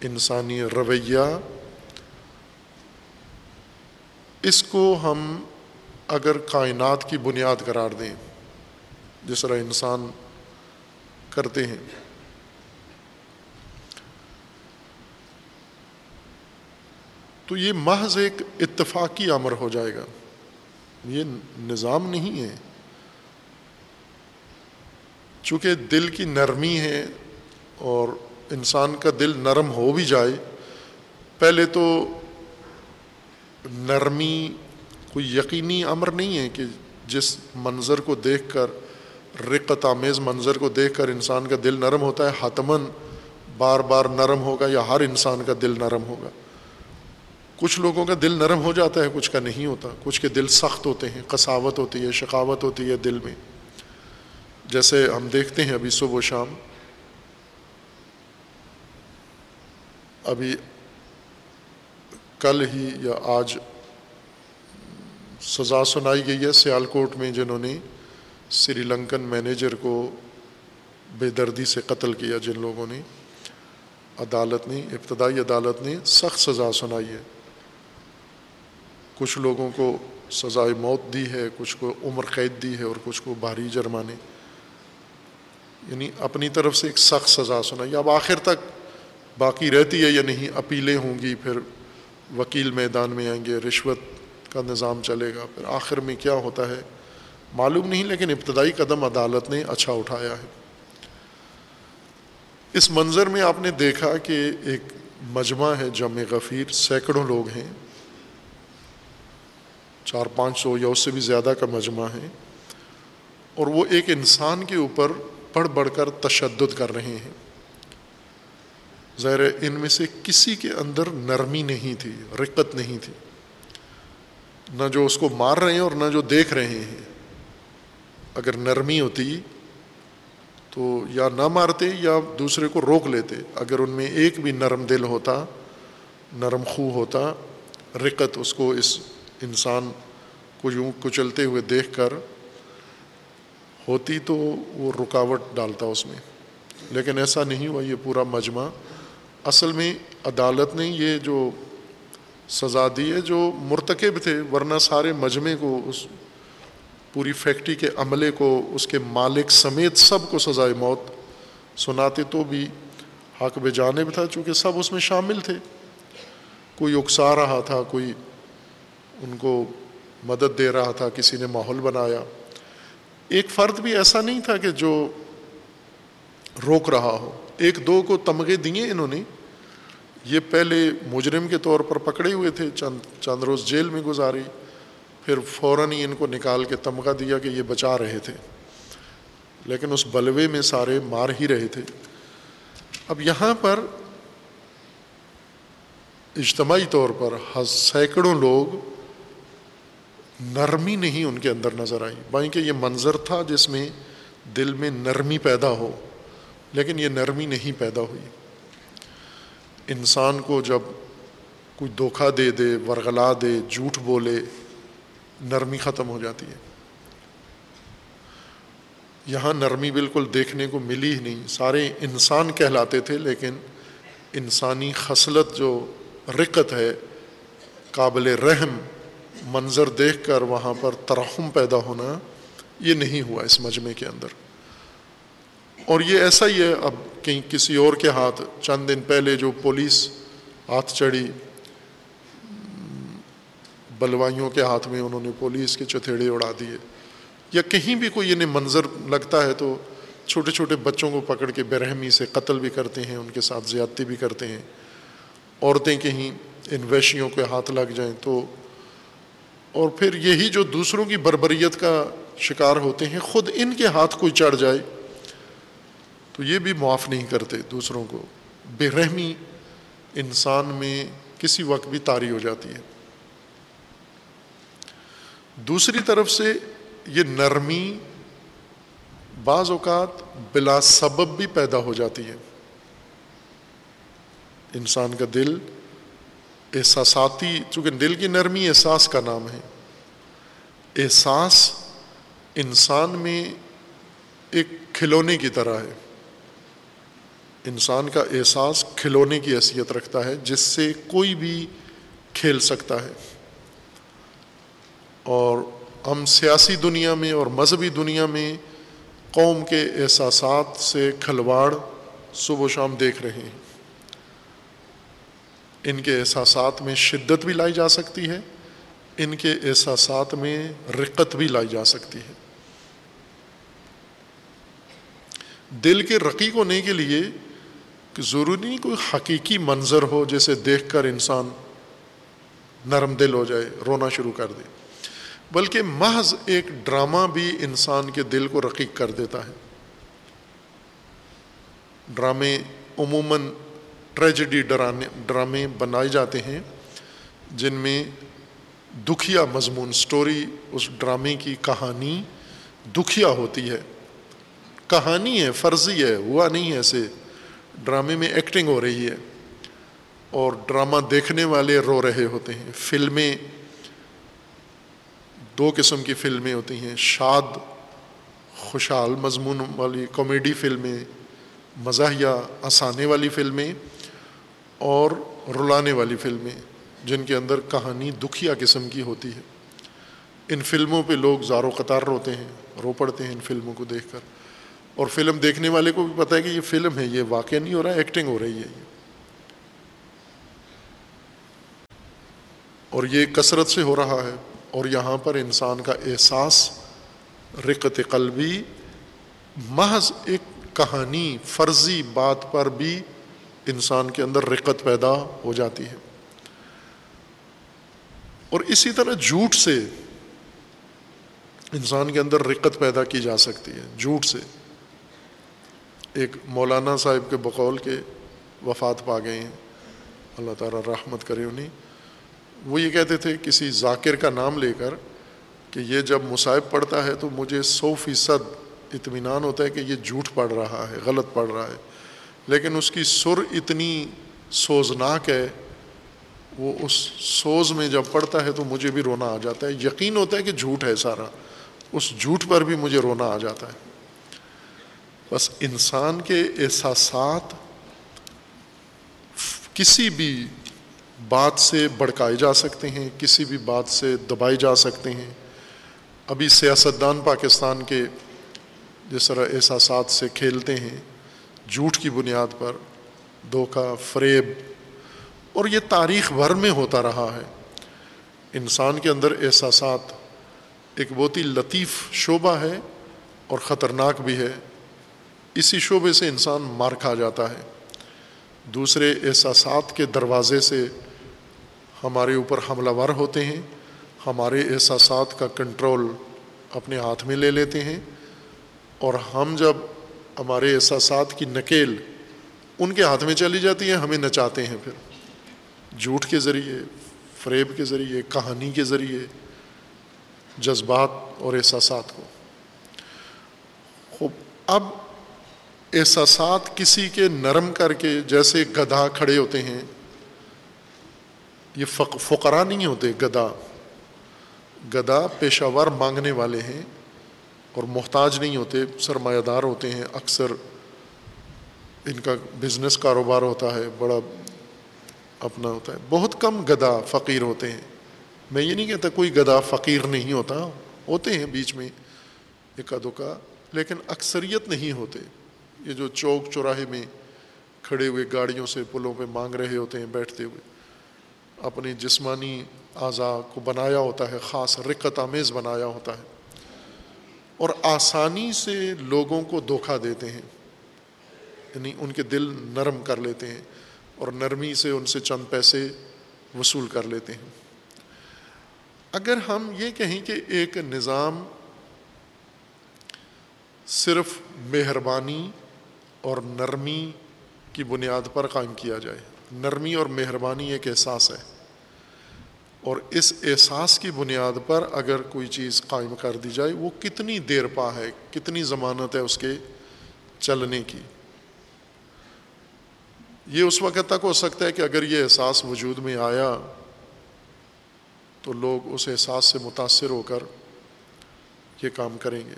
انسانی رویہ، اس کو ہم اگر کائنات کی بنیاد قرار دیں۔ جس طرح انسان کرتے ہیں۔ تو یہ محض ایک اتفاقی امر ہو جائے گا۔ یہ نظام نہیں ہے۔ چونکہ دل کی نرمی ہے اور انسان کا دل نرم ہو بھی جائے، پہلے تو نرمی کوئی یقینی امر نہیں ہے کہ جس منظر کو دیکھ کر رقت آمیز منظر کو دیکھ کر انسان کا دل نرم ہوتا ہے حتمن بار بار نرم ہوگا یا ہر انسان کا دل نرم ہوگا۔ کچھ لوگوں کا دل نرم ہو جاتا ہے، کچھ کا نہیں ہوتا۔ کچھ کے دل سخت ہوتے ہیں، قساوت ہوتی ہے، شقاوت ہوتی ہے دل میں۔ جیسے ہم دیکھتے ہیں ابھی صبح و شام۔ ابھی کل ہی یا آج سزا سنائی گئی ہے سیال کوٹ میں جنہوں نے سری لنکن مینیجر کو بے دردی سے قتل کیا جن لوگوں نے۔ عدالت نے، ابتدائی عدالت نے سخت سزا سنائی ہے۔ کچھ لوگوں کو سزائے موت دی ہے، کچھ کو عمر قید دی ہے اور کچھ کو بھاری جرمانے۔ یعنی اپنی طرف سے ایک سخت سزا سنائی۔ اب آخر تک باقی رہتی ہے یا نہیں، اپیلیں ہوں گی، پھر وکیل میدان میں آئیں گے، رشوت کا نظام چلے گا۔ پھر آخر میں کیا ہوتا ہے؟ معلوم نہیں، لیکن ابتدائی قدم عدالت نے اچھا اٹھایا ہے۔ اس منظر میں آپ نے دیکھا کہ ایک مجمع ہے جمع غفیر، سینکڑوں لوگ ہیں۔ چار پانچ سو یا اس سے بھی زیادہ کا مجمع ہے۔ اور وہ ایک انسان کے اوپر پڑھ بڑھ کر تشدد کر رہے ہیں۔ ظاہر ان میں سے کسی کے اندر نرمی نہیں تھی، رقت نہیں تھی۔ نہ جو اس کو مار رہے ہیں اور نہ جو دیکھ رہے ہیں۔ اگر نرمی ہوتی تو یا نہ مارتے یا دوسرے کو روک لیتے۔ اگر ان میں ایک بھی نرم دل ہوتا، نرم خو ہوتا، رقت اس کو اس انسان کو یوں کچلتے ہوئے دیکھ کر ہوتی تو وہ رکاوٹ ڈالتا اس میں۔ لیکن ایسا نہیں ہوا، یہ پورا مجمع۔ اصل میں عدالت نے یہ جو سزا دی ہے، جو مرتکب تھے، ورنہ سارے مجمع کو اس پوری فیکٹری کے عملے کو، اس کے مالک سمیت سب کو سزائے موت۔ سناتے تو بھی حق بے جانب تھا، چونکہ سب اس میں شامل تھے۔ کوئی اکسا رہا تھا، کوئی ان کو مدد دے رہا تھا، کسی نے ماحول بنایا۔ ایک فرد بھی ایسا نہیں تھا کہ جو روک رہا ہو۔ ایک دو کو تمغے دیے انہوں نے۔ یہ پہلے مجرم کے طور پر پکڑے ہوئے تھے، چند چند روز جیل میں گزاری پھر فوراً ہی ان کو نکال کے تمغہ دیا کہ یہ بچا رہے تھے۔ لیکن اس بلوے میں سارے مار ہی رہے تھے۔ اب یہاں پر اجتماعی طور پر سینکڑوں لوگ نرمی نہیں ان کے اندر نظر آئی۔ بائیں کہ یہ منظر تھا جس میں دل میں نرمی پیدا ہو، لیکن یہ نرمی نہیں پیدا ہوئی۔ انسان کو جب کوئی دھوکہ دے دے، ورغلا دے، جھوٹ بولے نرمی ختم ہو جاتی ہے۔ یہاں نرمی بالکل دیکھنے کو ملی ہی نہیں۔ سارے انسان کہلاتے تھے، لیکن انسانی خصلت جو رقت ہے، قابل رحم، منظر دیکھ کر وہاں پر ترحم پیدا ہونا، یہ نہیں ہوا اس مجمع کے اندر۔ اور یہ ایسا ہی ہے، اب کہیں کسی اور کے ہاتھ چند دن پہلے جو پولیس ہاتھ چڑھی بلوائیوں کے ہاتھ میں انہوں نے پولیس کے چتھیڑے اڑا دیے۔ یا کہیں بھی کوئی انہیں منظر لگتا ہے تو چھوٹے چھوٹے بچوں کو پکڑ کے برہمی سے قتل بھی کرتے ہیں، ان کے ساتھ زیادتی بھی کرتے ہیں۔ عورتیں کہیں ان ویشیوں کے ہاتھ لگ جائیں تو، اور پھر یہی جو دوسروں کی بربریت کا شکار ہوتے ہیں، خود ان کے ہاتھ کوئی چڑھ جائے تو یہ بھی معاف نہیں کرتے دوسروں کو۔ بے رحمی انسان میں کسی وقت بھی طاری ہو جاتی ہے۔ دوسری طرف سے یہ نرمی بعض اوقات بلا سبب بھی پیدا ہو جاتی ہے۔ انسان کا دل احساساتی، چونکہ دل کی نرمی احساس کا نام ہے۔ احساس انسان میں ایک کھلونے کی طرح ہے۔ انسان کا احساس کھلونے کی حیثیت رکھتا ہے، جس سے کوئی بھی کھیل سکتا ہے۔ اور ہم سیاسی دنیا میں اور مذہبی دنیا میں قوم کے احساسات سے کھلواڑ صبح و شام دیکھ رہے ہیں۔ ان کے احساسات میں شدت بھی لائی جا سکتی ہے، ان کے احساسات میں رقت بھی لائی جا سکتی ہے۔ دل کے رقیق ہونے کے لیے ضروری نہیں کوئی حقیقی منظر ہو جیسے دیکھ کر انسان نرم دل ہو جائے، رونا شروع کر دے۔ بلکہ محض ایک ڈرامہ بھی انسان کے دل کو رقیق کر دیتا ہے۔ ڈرامے عموماً ٹریجڈی ڈرانے، ڈرامے بنائے جاتے ہیں، جن میں دکھیا مضمون، سٹوری، اس ڈرامے کی کہانی دکھیا ہوتی ہے۔ کہانی ہے، فرضی ہے، ہوا نہیں ہے ایسے۔ ڈرامے میں ایکٹنگ ہو رہی ہے اور ڈرامہ دیکھنے والے رو رہے ہوتے ہیں۔ فلمیں دو قسم کی فلمیں ہوتی ہیں، شاد، خوشحال مضمون والی کامیڈی فلمیں، مزاحیہ آسانے والی فلمیں اور رلانے والی فلمیں، جن کے اندر کہانی دکھیا قسم کی ہوتی ہے۔ ان فلموں پہ لوگ زار و قطار روتے ہیں، رو پڑتے ہیں ان فلموں کو دیکھ کر۔ اور فلم دیکھنے والے کو بھی پتہ ہے کہ یہ فلم ہے، یہ واقعہ نہیں ہو رہا، ایکٹنگ ہو رہی ہے۔ یہ اور یہ کثرت سے ہو رہا ہے۔ اور یہاں پر انسان کا احساس، رقت قلبی، محض ایک کہانی، فرضی بات پر بھی انسان کے اندر رقت پیدا ہو جاتی ہے۔ اور اسی طرح جھوٹ سے انسان کے اندر رقت پیدا کی جا سکتی ہے۔ جھوٹ سے۔ ایک مولانا صاحب کے بقول کے وفات پا گئے ہیں۔ اللہ تعالیٰ رحمت کرے انہیں۔ وہ یہ کہتے تھے کسی ذاکر کا نام لے کر کہ یہ جب مصائب پڑھتا ہے تو مجھے سو فیصد اطمینان ہوتا ہے کہ یہ جھوٹ پڑ رہا ہے، غلط پڑ رہا ہے۔ لیکن اس کی سر اتنی سوزناک ہے، وہ اس سوز میں جب پڑتا ہے تو مجھے بھی رونا آ جاتا ہے۔ یقین ہوتا ہے کہ جھوٹ ہے سارا، اس جھوٹ پر بھی مجھے رونا آ جاتا ہے۔ بس انسان کے احساسات کسی بھی بات سے بڑکائے جا سکتے ہیں، کسی بھی بات سے دبائے جا سکتے ہیں۔ ابھی سیاستدان پاکستان کے جس طرح احساسات سے کھیلتے ہیں، جھوٹ کی بنیاد پر دھوکہ، فریب، اور یہ تاریخ بھر میں ہوتا رہا ہے۔ انسان کے اندر احساسات ایک بہت ہی لطیف شعبہ ہے اور خطرناک بھی ہے۔ اسی شعبے سے انسان مار کھا جاتا ہے۔ دوسرے احساسات کے دروازے سے ہمارے اوپر حملہ ور ہوتے ہیں، ہمارے احساسات کا کنٹرول اپنے ہاتھ میں لے لیتے ہیں اور ہم جب ہمارے احساسات کی نکیل ان کے ہاتھ میں چلی جاتی ہے، ہمیں نچاتے ہیں پھر۔ جھوٹ کے ذریعے، فریب کے ذریعے، کہانی کے ذریعے، جذبات اور احساسات کو۔ خوب، اب احساسات کسی کے نرم کر کے جیسے گدھا کھڑے ہوتے ہیں یہ فقرا نہیں ہوتے، گدا گدا پیشہ ور مانگنے والے ہیں اور محتاج نہیں ہوتے سرمایہ دار ہوتے ہیں، اکثر ان کا بزنس کاروبار ہوتا ہے، بڑا اپنا ہوتا ہے۔ بہت کم گدا فقیر ہوتے ہیں۔ میں یہ نہیں کہتا کوئی گدا فقیر نہیں ہوتا، ہوتے ہیں بیچ میں اکا دکا لیکن اکثریت نہیں ہوتے۔ یہ جو چوک چوراہے میں کھڑے ہوئے گاڑیوں سے پلوں پہ مانگ رہے ہوتے ہیں، بیٹھتے ہوئے۔ اپنی جسمانی اعضاء کو بنایا ہوتا ہے، خاص رقت آمیز بنایا ہوتا ہے۔ اور آسانی سے لوگوں کو دھوکہ دیتے ہیں یعنی ان کے دل نرم کر لیتے ہیں اور نرمی سے ان سے چند پیسے وصول کر لیتے ہیں۔ اگر ہم یہ کہیں کہ ایک نظام صرف مہربانی اور نرمی کی بنیاد پر قائم کیا جائے، نرمی اور مہربانی ایک احساس ہے۔ اور اس احساس کی بنیاد پر اگر کوئی چیز قائم کر دی جائے، وہ کتنی دیر پا ہے، کتنی ضمانت ہے اس کے چلنے کی۔ یہ اس وقت تک ہو سکتا ہے کہ اگر یہ احساس وجود میں آیا تو لوگ اس احساس سے متاثر ہو کر یہ کام کریں گے۔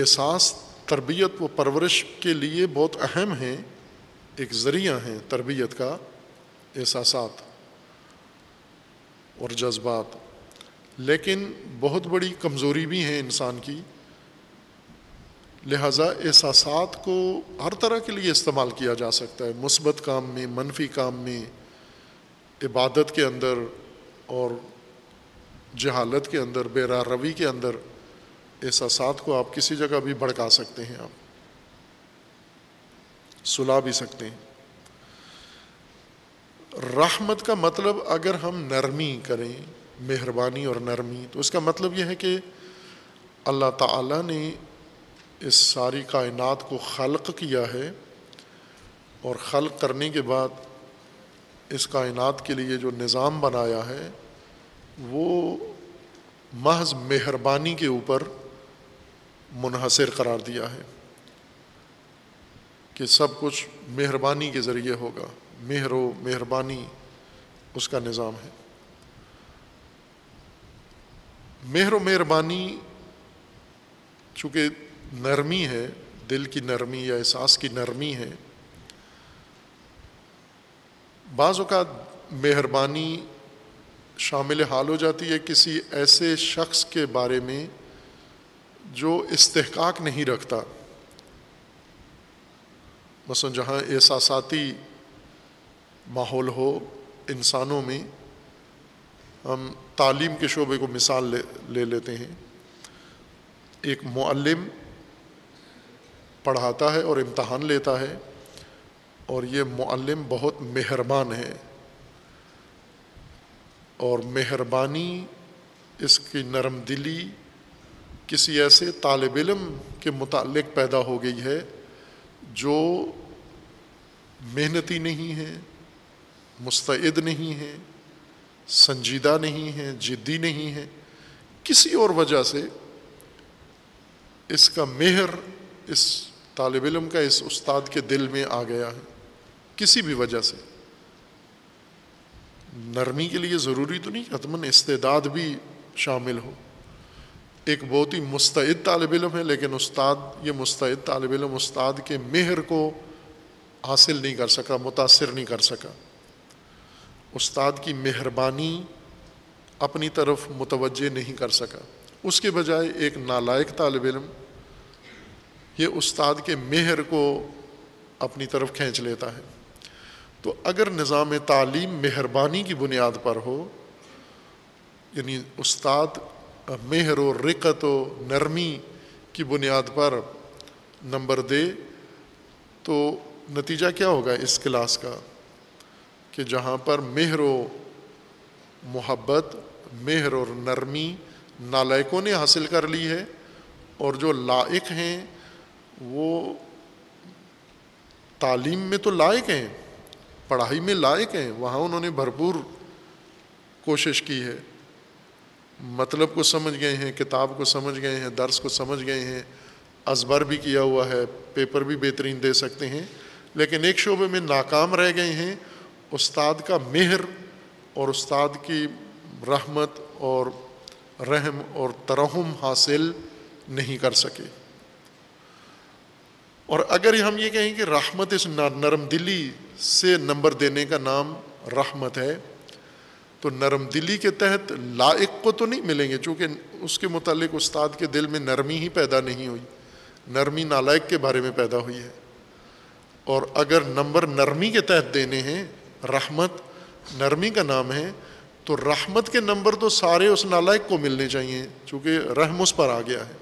احساس، تربیت و پرورش کے لیے بہت اہم ہیں۔ ایک ذریعہ ہیں تربیت کا احساسات اور جذبات۔ لیکن بہت بڑی کمزوری بھی ہیں انسان کی۔ لہٰذا احساسات کو ہر طرح کے لیے استعمال کیا جا سکتا ہے، مثبت کام میں، منفی کام میں، عبادت کے اندر اور جہالت کے اندر، بے روی کے اندر۔ احساسات کو آپ کسی جگہ بھی بھڑکا سکتے ہیں آپ۔ سلا بھی سکتے ہیں۔ رحمت کا مطلب اگر ہم نرمی کریں، مہربانی اور نرمی، تو اس کا مطلب یہ ہے کہ اللہ تعالیٰ نے اس ساری کائنات کو خلق کیا ہے اور خلق کرنے کے بعد اس کائنات کے لیے جو نظام بنایا ہے، وہ محض مہربانی کے اوپر منحصر قرار دیا ہے۔ کہ سب کچھ مہربانی کے ذریعے ہوگا۔ مہر و مہربانی اس کا نظام ہے۔ مہر و مہربانی چونکہ نرمی ہے، دل کی نرمی یا احساس کی نرمی ہے، بعض اوقات مہربانی شامل حال ہو جاتی ہے کسی ایسے شخص کے بارے میں جو استحقاق نہیں رکھتا۔ مثلا جہاں احساساتی ماحول ہو انسانوں میں، ہم تعلیم کے شعبے کو مثال لے لے لیتے ہیں۔ ایک معلم پڑھاتا ہے اور امتحان لیتا ہے اور یہ معلم بہت مہربان ہے۔ اور مہربانی اس کی نرم دلی کسی ایسے طالب علم کے متعلق پیدا ہو گئی ہے جو محنتی نہیں ہے مستعد نہیں ہے سنجیدہ نہیں ہیں، جدی نہیں ہیں، کسی اور وجہ سے اس کا مہر، اس طالب علم کا اس استاد کے دل میں آ گیا ہے۔ کسی بھی وجہ سے۔ نرمی کے لیے ضروری تو نہیں حتمن استعداد بھی شامل ہو۔ ایک بہت ہی مستعد طالب علم ہے لیکن استاد، یہ مستعد طالب علم استاد کے مہر کو حاصل نہیں کر سکا، متاثر نہیں کر سکا۔ استاد کی مہربانی اپنی طرف متوجہ نہیں کر سکا۔ اس کے بجائے ایک نالائق طالب علم، یہ استاد کے مہر کو اپنی طرف کھینچ لیتا ہے۔ تو اگر نظام تعلیم مہربانی کی بنیاد پر ہو یعنی استاد مہر و رکت و نرمی کی بنیاد پر نمبر دے تو نتیجہ کیا ہوگا اس کلاس کا؟ کہ جہاں پر مہر و محبت، مہر اور نرمی نالائکوں نے حاصل کر لی ہے اور جو لائق ہیں وہ تعلیم میں تو لائق ہیں، پڑھائی میں لائق ہیں، وہاں انہوں نے بھرپور کوشش کی ہے۔ مطلب کو سمجھ گئے ہیں، کتاب کو سمجھ گئے ہیں، درس کو سمجھ گئے ہیں۔ ازبر بھی کیا ہوا ہے، پیپر بھی بہترین دے سکتے ہیں۔ لیکن ایک شعبے میں ناکام رہ گئے ہیں۔ استاد کا مہر اور استاد کی رحمت اور رحم اور ترہم حاصل نہیں کر سکے۔ اور اگر ہم یہ کہیں کہ رحمت اس نرم دلی سے نمبر دینے کا نام رحمت ہے تو نرم دلی کے تحت لائق کو تو نہیں ملیں گے، چونکہ اس کے متعلق استاد کے دل میں نرمی ہی پیدا نہیں ہوئی۔ نرمی نالائق کے بارے میں پیدا ہوئی ہے۔ اور اگر نمبر نرمی کے تحت دینے ہیں، رحمت نرمی کا نام ہے، تو رحمت کے نمبر تو سارے اس نالائق کو ملنے چاہیے، چونکہ رحم اس پر آ گیا ہے۔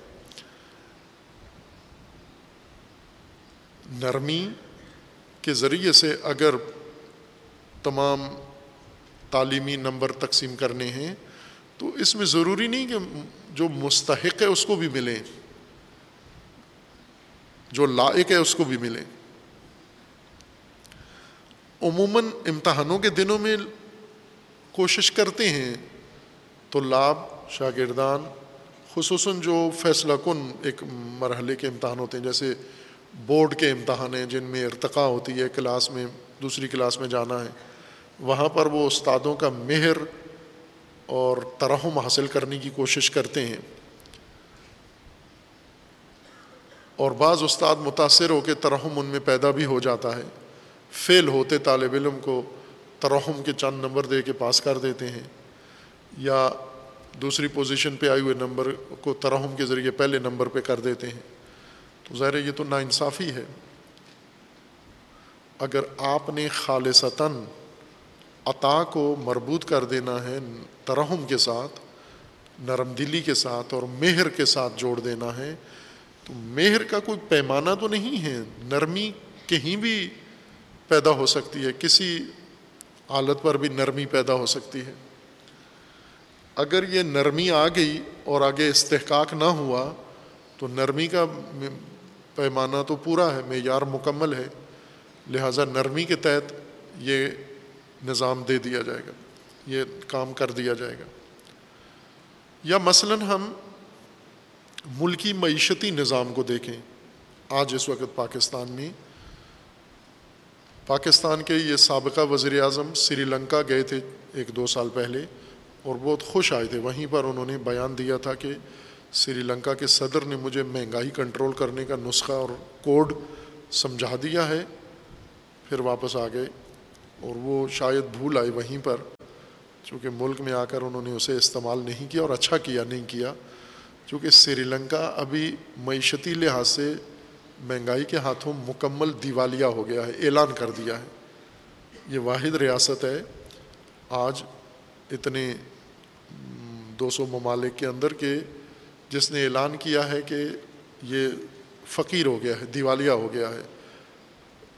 نرمی کے ذریعے سے اگر تمام تعلیمی نمبر تقسیم کرنے ہیں، تو اس میں ضروری نہیں کہ جو مستحق ہے اس کو بھی ملیں، جو لائق ہے اس کو بھی ملیں۔ عموماً امتحانوں کے دنوں میں کوشش کرتے ہیں تو لاب شاگردان، خصوصاً جو فیصلہ کن ایک مرحلے کے امتحان ہوتے ہیں، جیسے بورڈ کے امتحان ہیں، جن میں ارتقاء ہوتی ہے، کلاس میں، دوسری کلاس میں جانا ہے۔ وہاں پر وہ استادوں کا مہر اور ترہم حاصل کرنے کی کوشش کرتے ہیں۔ اور بعض استاد متاثر ہو کے ترہم ان میں پیدا بھی ہو جاتا ہے۔ فیل ہوتے طالب علم کو ترہم کے چند نمبر دے کے پاس کر دیتے ہیں۔ یا دوسری پوزیشن پہ آئے ہوئے نمبر کو ترہم کے ذریعے پہلے نمبر پہ کر دیتے ہیں۔ تو ظاہر یہ تو ناانصافی ہے۔ اگر آپ نے خالصتاً عطا کو مربوط کر دینا ہے ترہم کے ساتھ، نرم دلی کے ساتھ اور مہر کے ساتھ جوڑ دینا ہے۔ تو مہر کا کوئی پیمانہ تو نہیں ہے، نرمی کہیں بھی پیدا ہو سکتی ہے، کسی حالت پر بھی نرمی پیدا ہو سکتی ہے۔ اگر یہ نرمی آ گئی اور آگے استحقاق نہ ہوا، تو نرمی کا پیمانہ تو پورا ہے، معیار مکمل ہے۔ لہٰذا نرمی کے تحت یہ نظام دے دیا جائے گا، یہ کام کر دیا جائے گا۔ یا مثلاً ہم ملکی معیشتی نظام کو دیکھیں۔ آج اس وقت پاکستان میں، پاکستان کے یہ سابقہ وزیر اعظم سری لنکا گئے تھے ایک دو سال پہلے اور بہت خوش آئے تھے۔ وہیں پر انہوں نے بیان دیا تھا کہ سری لنکا کے صدر نے مجھے مہنگائی کنٹرول کرنے کا نسخہ اور کوڈ سمجھا دیا ہے۔ پھر واپس آ گئے۔ اور وہ شاید بھول آئے وہیں پر، چونکہ ملک میں آ کر انہوں نے اسے استعمال نہیں کیا اور اچھا کیا، نہیں کیا۔ چونکہ سری لنکا ابھی معیشتی لحاظ سے مہنگائی کے ہاتھوں مکمل دیوالیہ ہو گیا ہے، اعلان کر دیا ہے۔ یہ واحد ریاست ہے۔ آج اتنے دو سو ممالک کے اندر کے جس نے اعلان کیا ہے کہ یہ فقیر ہو گیا ہے، دیوالیہ ہو گیا ہے۔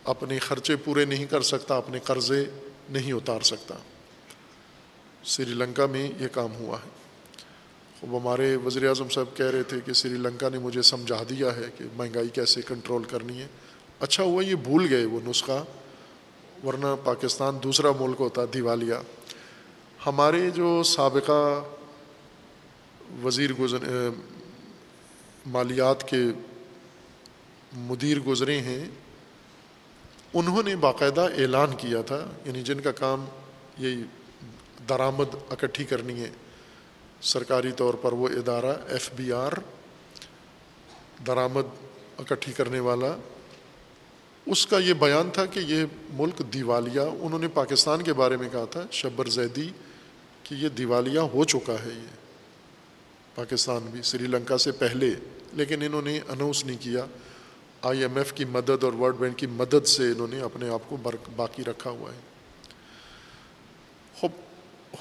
اپنے خرچے پورے نہیں کر سکتا، اپنے قرضے نہیں اتار سکتا۔ سری لنکا میں یہ کام ہوا ہے۔ وہ ہمارے وزیر اعظم صاحب کہہ رہے تھے کہ سری لنکا نے مجھے سمجھا دیا ہے کہ مہنگائی کیسے کنٹرول کرنی ہے۔ اچھا ہوا، یہ بھول گئے وہ نسخہ۔ ورنہ پاکستان دوسرا ملک ہوتا، دیوالیہ۔ ہمارے جو سابقہ وزیر گزر مالیات کے مدیر گزرے ہیں انہوں نے باقاعدہ اعلان کیا تھا یعنی جن کا کام یہی درآمد اکٹھی کرنی ہے، سرکاری طور پر وہ ادارہ ایف بی آر درآمد اکٹھی کرنے والا۔ اس کا یہ بیان تھا کہ یہ ملک دیوالیہ، انہوں نے پاکستان کے بارے میں کہا تھا، شبر زیدی، کہ یہ دیوالیہ ہو چکا ہے یہ۔ پاکستان بھی، سری لنکا سے پہلے، لیکن انہوں نے اناؤنس نہیں کیا۔ آئی ایم ایف کی مدد اور ورلڈ بینک کی مدد سے انہوں نے اپنے آپ کو باقی رکھا ہوا ہے۔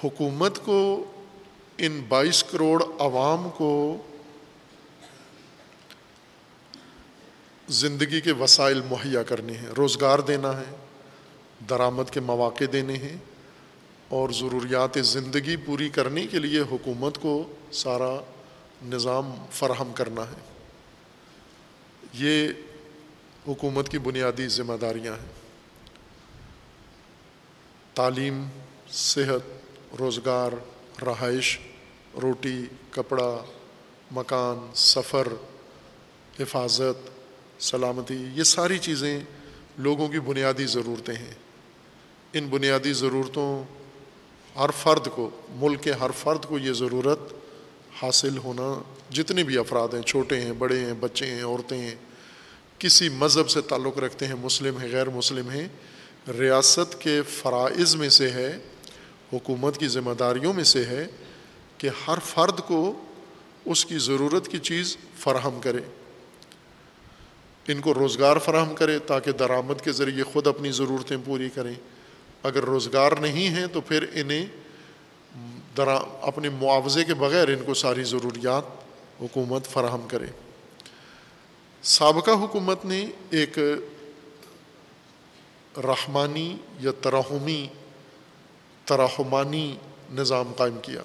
حکومت کو ان بائیس کروڑ عوام کو زندگی کے وسائل مہیا کرنے ہیں، روزگار دینا ہے، درآمد کے مواقع دینے ہیں اور ضروریات زندگی پوری کرنے کے لیے حکومت کو سارا نظام فراہم کرنا ہے۔ یہ حکومت کی بنیادی ذمہ داریاں ہیں۔ تعلیم، صحت، روزگار، رہائش، روٹی، کپڑا، مکان، سفر، حفاظت، سلامتی، یہ ساری چیزیں لوگوں کی بنیادی ضرورتیں ہیں۔ ان بنیادی ضرورتوں ہر فرد کو، ملک کے ہر فرد کو یہ ضرورت حاصل ہونا جتنے بھی افراد ہیں، چھوٹے ہیں، بڑے ہیں، بچے ہیں، عورتیں ہیں کسی مذہب سے تعلق رکھتے ہیں، مسلم ہیں، غیر مسلم ہیں، ریاست کے فرائض میں سے ہے، حکومت کی ذمہ داریوں میں سے ہے کہ ہر فرد کو اس کی ضرورت کی چیز فراہم کرے۔ ان کو روزگار فراہم کرے تاکہ درآمد کے ذریعے خود اپنی ضرورتیں پوری کریں۔ اگر روزگار نہیں ہیں تو پھر انہیں درا اپنے معاوضے کے بغیر ان کو ساری ضروریات حکومت فراہم کرے۔ سابقہ حکومت نے ایک رحمانی یا ترحمی ترحمانی نظام قائم کیا،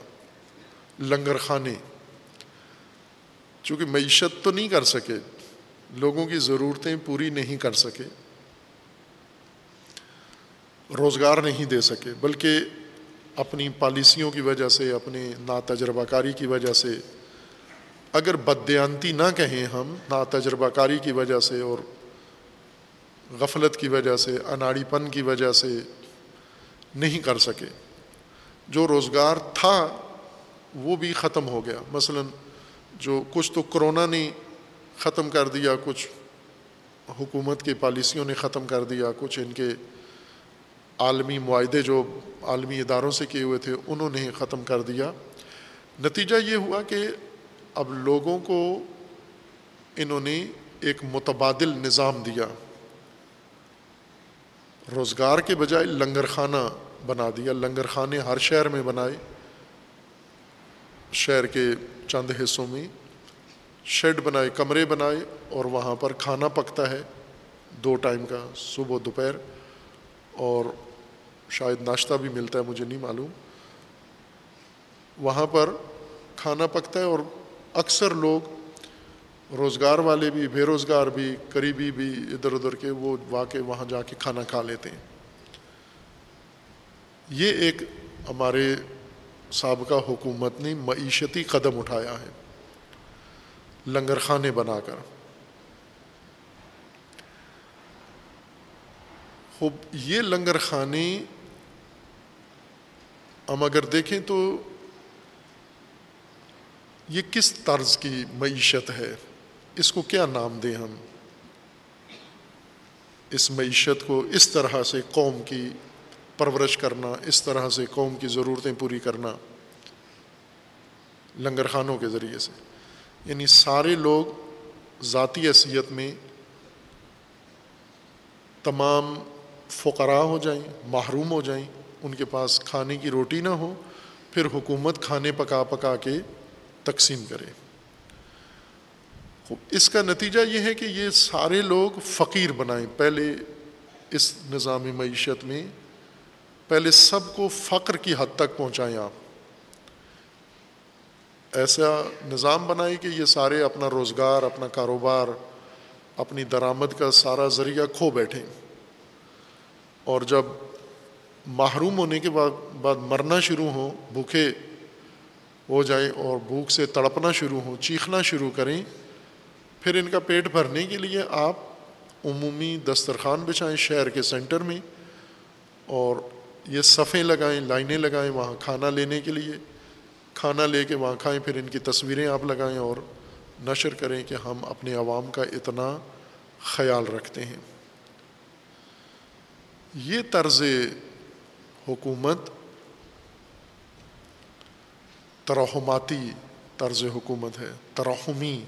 لنگر خانے۔ چونکہ معیشت تو نہیں کر سکے، لوگوں کی ضرورتیں پوری نہیں کر سکے، روزگار نہیں دے سکے، بلکہ اپنی پالیسیوں کی وجہ سے، اپنے نا تجربہ کاری کی وجہ سے اگر بدیانتی نہ کہیں ہم نا تجربہ کاری کی وجہ سے اور غفلت کی وجہ سے اناڑی پن کی وجہ سے نہیں کر سکے۔ جو روزگار تھا، وہ بھی ختم ہو گیا۔ مثلا جو کچھ تو کرونا نے ختم کر دیا، کچھ حکومت کی پالیسیوں نے ختم کر دیا، کچھ ان کے عالمی معاہدے جو عالمی اداروں سے کیے ہوئے تھے، انہوں نے ختم کر دیا۔ نتیجہ یہ ہوا کہ اب لوگوں کو انہوں نے ایک متبادل نظام دیا۔ روزگار کے بجائے لنگر خانہ بنا دیا۔ لنگر خانے ہر شہر میں بنائے۔ شہر کے چند حصوں میں شیڈ بنائے، کمرے بنائے اور وہاں پر کھانا پکتا ہے۔ دو ٹائم کا، صبح و دوپہر اور شاید ناشتہ بھی ملتا ہے، مجھے نہیں معلوم۔ وہاں پر کھانا پکتا ہے اور اکثر لوگ روزگار والے بھی، بے روزگار بھی، قریبی بھی ادھر ادھر کے وہ واقع وہاں جا کے کھانا کھا لیتے ہیں۔ یہ ایک ہمارے سابقہ حکومت نے معیشتی قدم اٹھایا ہے، لنگر خانے بنا کر۔ خوب، یہ لنگر خانے ہم اگر دیکھیں تو یہ کس طرز کی معیشت ہے؟ اس کو کیا نام دیں ہم؟ اس معیشت کو اس طرح سے قوم کی پرورش کرنا، اس طرح سے قوم کی ضرورتیں پوری کرنا لنگر خانوں کے ذریعے سے۔ یعنی سارے لوگ ذاتی حیثیت میں تمام فقراء ہو جائیں، محروم ہو جائیں، ان کے پاس کھانے کی روٹی نہ ہو، پھر حکومت کھانے پکا پکا کے تقسیم کرے۔ اس کا نتیجہ یہ ہے کہ یہ سارے لوگ فقیر بنائیں۔ پہلے اس نظام معیشت میں، پہلے سب کو فقر کی حد تک پہنچائیں آپ۔ ایسا نظام بنائیں کہ یہ سارے اپنا روزگار، اپنا کاروبار، اپنی درآمد کا سارا ذریعہ کھو بیٹھیں۔ اور جب محروم ہونے کے بعد بعد مرنا شروع ہوں، بھوکے ہو جائیں اور بھوک سے تڑپنا شروع ہوں، چیخنا شروع کریں، پھر ان کا پیٹ بھرنے کے لیے آپ عمومی دسترخوان بچھائیں شہر کے سینٹر میں اور یہ صفیں لگائیں، لائنیں لگائیں وہاں کھانا لینے کے لیے۔ کھانا لے کے وہاں کھائیں، پھر ان کی تصویریں آپ لگائیں اور نشر کریں کہ ہم اپنے عوام کا اتنا خیال رکھتے ہیں۔ یہ طرز حکومت ترحماتی طرز حکومت ہے ترحمی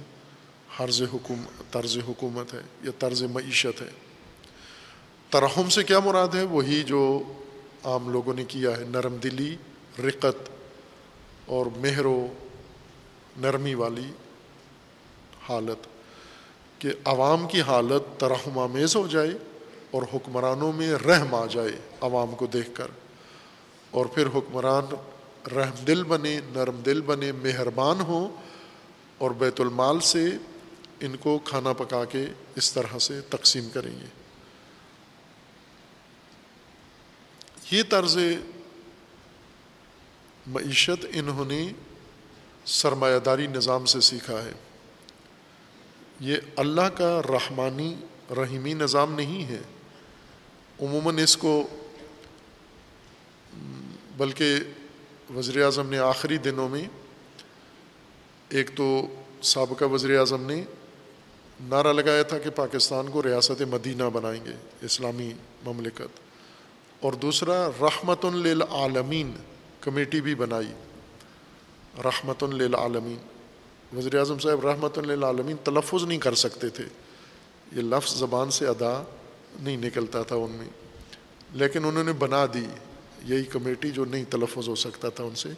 حرض حکوم، طرز حکومت ہے یا طرز معیشت ہے۔ ترحم سے کیا مراد ہے؟ وہی جو عام لوگوں نے کیا ہے، نرم دلی، رقت اور مہر و نرمی والی حالت، کہ عوام کی حالت ترحم آمیز ہو جائے اور حکمرانوں میں رحم آ جائے عوام کو دیکھ کر۔ اور پھر حکمران رحم دل بنے، نرم دل بنے، مہربان ہوں اور بیت المال سے ان کو کھانا پکا کے اس طرح سے تقسیم کریں گے۔ یہ طرز معیشت انہوں نے سرمایہ داری نظام سے سیکھا ہے۔ یہ اللہ کا رحمانی، رحیمی نظام نہیں ہے۔ عموماً اس کو، بلکہ وزیر اعظم نے آخری دنوں میں ایک تو سابقہ وزیر اعظم نے نعرہ لگایا تھا کہ پاکستان کو ریاست مدینہ بنائیں گے، اسلامی مملکت۔ اور دوسرا رحمت للعالمین کمیٹی بھی بنائی۔ رحمت للعالمین۔ وزیر اعظم صاحب رحمت للعالمین تلفظ نہیں کر سکتے تھے۔ یہ لفظ زبان سے ادا نہیں نکلتا تھا ان میں۔ لیکن انہوں نے بنا دی۔ یہی کمیٹی جو نہیں تلفظ ہو سکتا تھا ان سے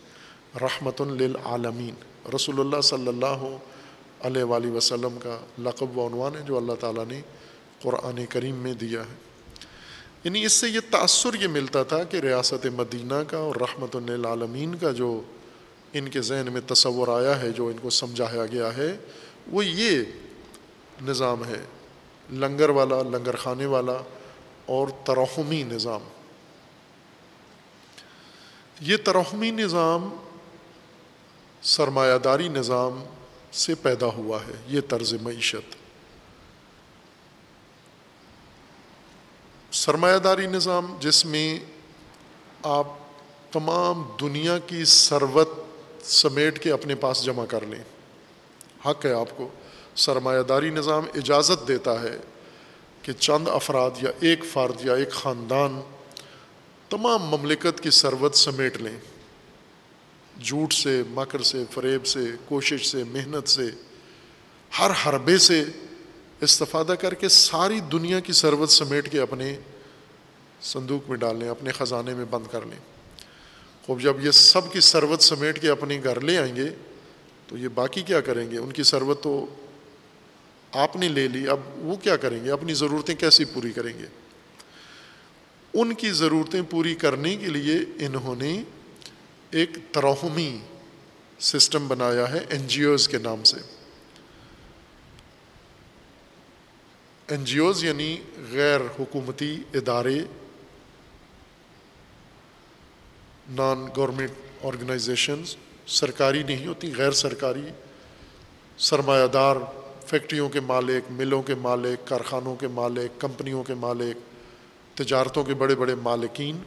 رحمت للعالمین۔ رسول اللہ صلی اللہ علیہ وآلہ وسلم کا لقب و عنوان ہے جو اللہ تعالیٰ نے قرآن کریم میں دیا ہے۔ یعنی اس سے یہ تأثر یہ ملتا تھا کہ ریاست مدینہ کا اور رحمت للعالمین کا جو ان کے ذہن میں تصور آیا ہے، جو ان کو سمجھایا گیا ہے، وہ یہ نظام ہے۔ لنگر والا، لنگر خانے والا اور ترحمی نظام۔ یہ ترحمی نظام سرمایہ داری نظام سے پیدا ہوا ہے، یہ طرز معیشت۔ سرمایہ داری نظام جس میں آپ تمام دنیا کی ثروت سمیٹ کے اپنے پاس جمع کر لیں۔ حق ہے آپ کو۔ سرمایہ داری نظام اجازت دیتا ہے کہ چند افراد یا ایک فرد یا ایک خاندان تمام مملکت کی ثروت سمیٹ لیں۔ جھوٹ سے، مکر سے، فریب سے، کوشش سے، محنت سے، ہر حربے سے استفادہ کر کے ساری دنیا کی ثروت سمیٹ کے اپنے صندوق میں ڈال لیں، اپنے خزانے میں بند کر لیں۔ خوب، جب یہ سب کی ثروت سمیٹ کے اپنے گھر لے آئیں گے، تو یہ باقی کیا کریں گے؟ ان کی ثروت تو آپ نے لے لی، اب وہ کیا کریں گے؟ اپنی ضرورتیں کیسی پوری کریں گے؟ ان کی ضرورتیں پوری کرنے کے لیے انہوں نے ایک ترہمی سسٹم بنایا ہے این جی اوز کے نام سے۔ این جی اوز یعنی غیر حکومتی ادارے نان گورنمنٹ آرگنائزیشنز سرکاری نہیں ہوتی، غیر سرکاری سرمایہ دار، فیکٹریوں کے مالک، ملوں کے مالک، کارخانوں کے مالک، کمپنیوں کے مالک۔ تجارتوں کے بڑے بڑے مالکین،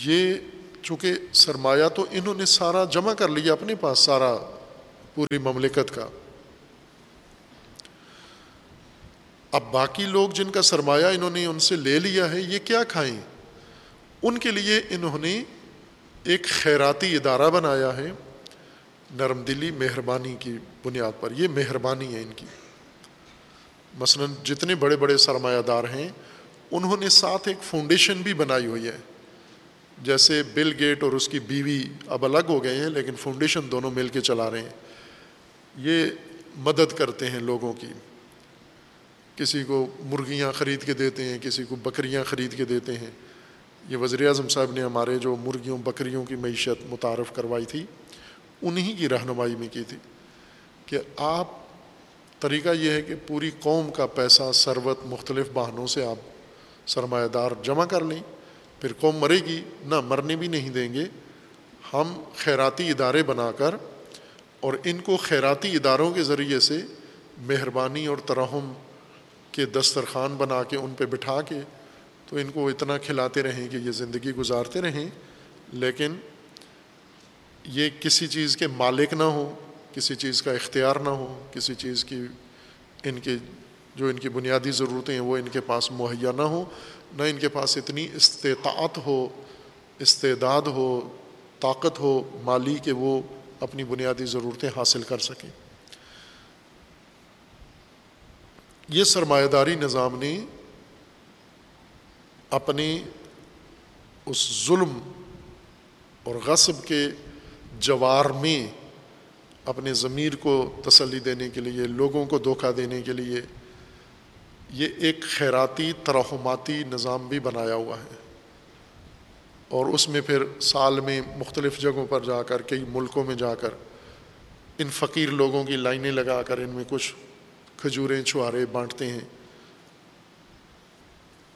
یہ چونکہ سرمایہ تو انہوں نے سارا جمع کر لیا اپنے پاس، سارا پوری مملکت کا۔ اب باقی لوگ جن کا سرمایہ انہوں نے ان سے لے لیا ہے، یہ کیا کھائیں؟ ان کے لیے انہوں نے ایک خیراتی ادارہ بنایا ہے، نرم دلی مہربانی کی بنیاد پر۔ یہ مہربانی ہے ان کی۔ مثلا جتنے بڑے بڑے سرمایہ دار ہیں انہوں نے ساتھ ایک فاؤنڈیشن بھی بنائی ہوئی ہے۔ جیسے بل گیٹ اور اس کی بیوی اب الگ ہو گئے ہیں، لیکن فاؤنڈیشن دونوں مل کے چلا رہے ہیں۔ یہ مدد کرتے ہیں لوگوں کی۔ کسی کو مرغیاں خرید کے دیتے ہیں، کسی کو بکریاں خرید کے دیتے ہیں۔ یہ وزیر اعظم صاحب نے ہمارے جو مرغیوں، بکریوں کی معیشت متعارف کروائی تھی، انہی کی رہنمائی میں کی تھی۔ کہ آپ، طریقہ یہ ہے کہ پوری قوم کا پیسہ، ثروت، مختلف بہانوں سے آپ سرمایہ دار جمع کر لیں۔ پھر قوم مرے گی، نہ مرنے بھی نہیں دیں گے۔ ہم خیراتی ادارے بنا کر اور ان کو خیراتی اداروں کے ذریعے سے مہربانی اور ترہم کے دسترخوان بنا کے، ان پہ بٹھا کے تو ان کو اتنا کھلاتے رہیں کہ یہ زندگی گزارتے رہیں۔ لیکن یہ کسی چیز کے مالک نہ ہو کسی چیز کا اختیار نہ ہو کسی چیز کی ان کی جو ان کی بنیادی ضرورتیں ہیں، وہ ان کے پاس مہیا نہ ہوں، نہ ان کے پاس اتنی استطاعت ہو، استعداد ہو، طاقت ہو مالی کہ وہ اپنی بنیادی ضرورتیں حاصل کر سکیں۔ یہ سرمایہ داری نظام نے اپنے اس ظلم اور غصب کے جوار میں اپنے ضمیر کو تسلی دینے کے لیے، لوگوں کو دھوکہ دینے کے لیے یہ ایک خیراتی ترہماتی نظام بھی بنایا ہوا ہے۔ اور اس میں پھر سال میں مختلف جگہوں پر جا کر، کئی ملکوں میں جا کر، ان فقیر لوگوں کی لائنیں لگا کر، ان میں کچھ کھجوریں، چھوارے بانٹتے ہیں۔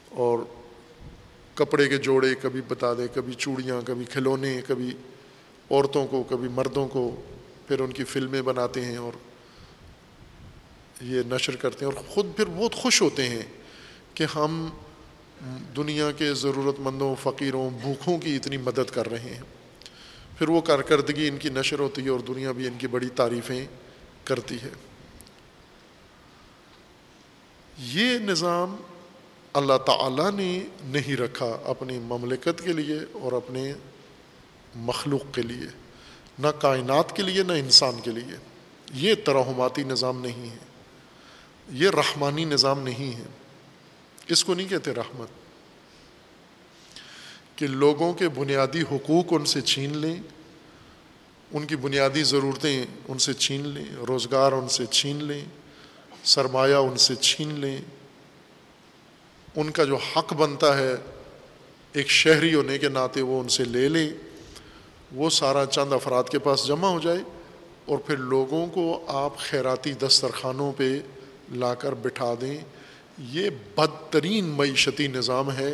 اور کپڑے کے جوڑے کبھی بتا دے کبھی چوڑیاں، کبھی کھلونے، کبھی عورتوں کو، کبھی مردوں کو پھر ان کی فلمیں بناتے ہیں اور یہ نشر کرتے ہیں اور خود پھر بہت خوش ہوتے ہیں کہ ہم دنیا کے ضرورت مندوں فقیروں بھوکھوں کی اتنی مدد کر رہے ہیں۔ پھر وہ کارکردگی ان کی نشر ہوتی ہے اور دنیا بھی ان کی بڑی تعریفیں کرتی ہے۔ یہ نظام اللہ تعالیٰ نے نہیں رکھا اپنی مملکت کے لیے اور اپنے مخلوق کے لیے، نہ کائنات کے لیے، نہ انسان کے لیے۔ یہ ترہماتی نظام نہیں ہے۔ یہ رحمانی نظام نہیں ہے۔ اس کو نہیں کہتے رحمت۔ کہ لوگوں کے بنیادی حقوق ان سے چھین لیں، ان کی بنیادی ضرورتیں ان سے چھین لیں، روزگار ان سے چھین لیں، سرمایہ ان سے چھین لیں۔ ان کا جو حق بنتا ہے، ایک شہری ہونے کے ناطے وہ ان سے لے لیں۔ وہ سارا چند افراد کے پاس جمع ہو جائے اور پھر لوگوں کو آپ خیراتی دسترخوانوں پہ لا کر بٹھا دیں۔ یہ بدترین معیشتی نظام ہے۔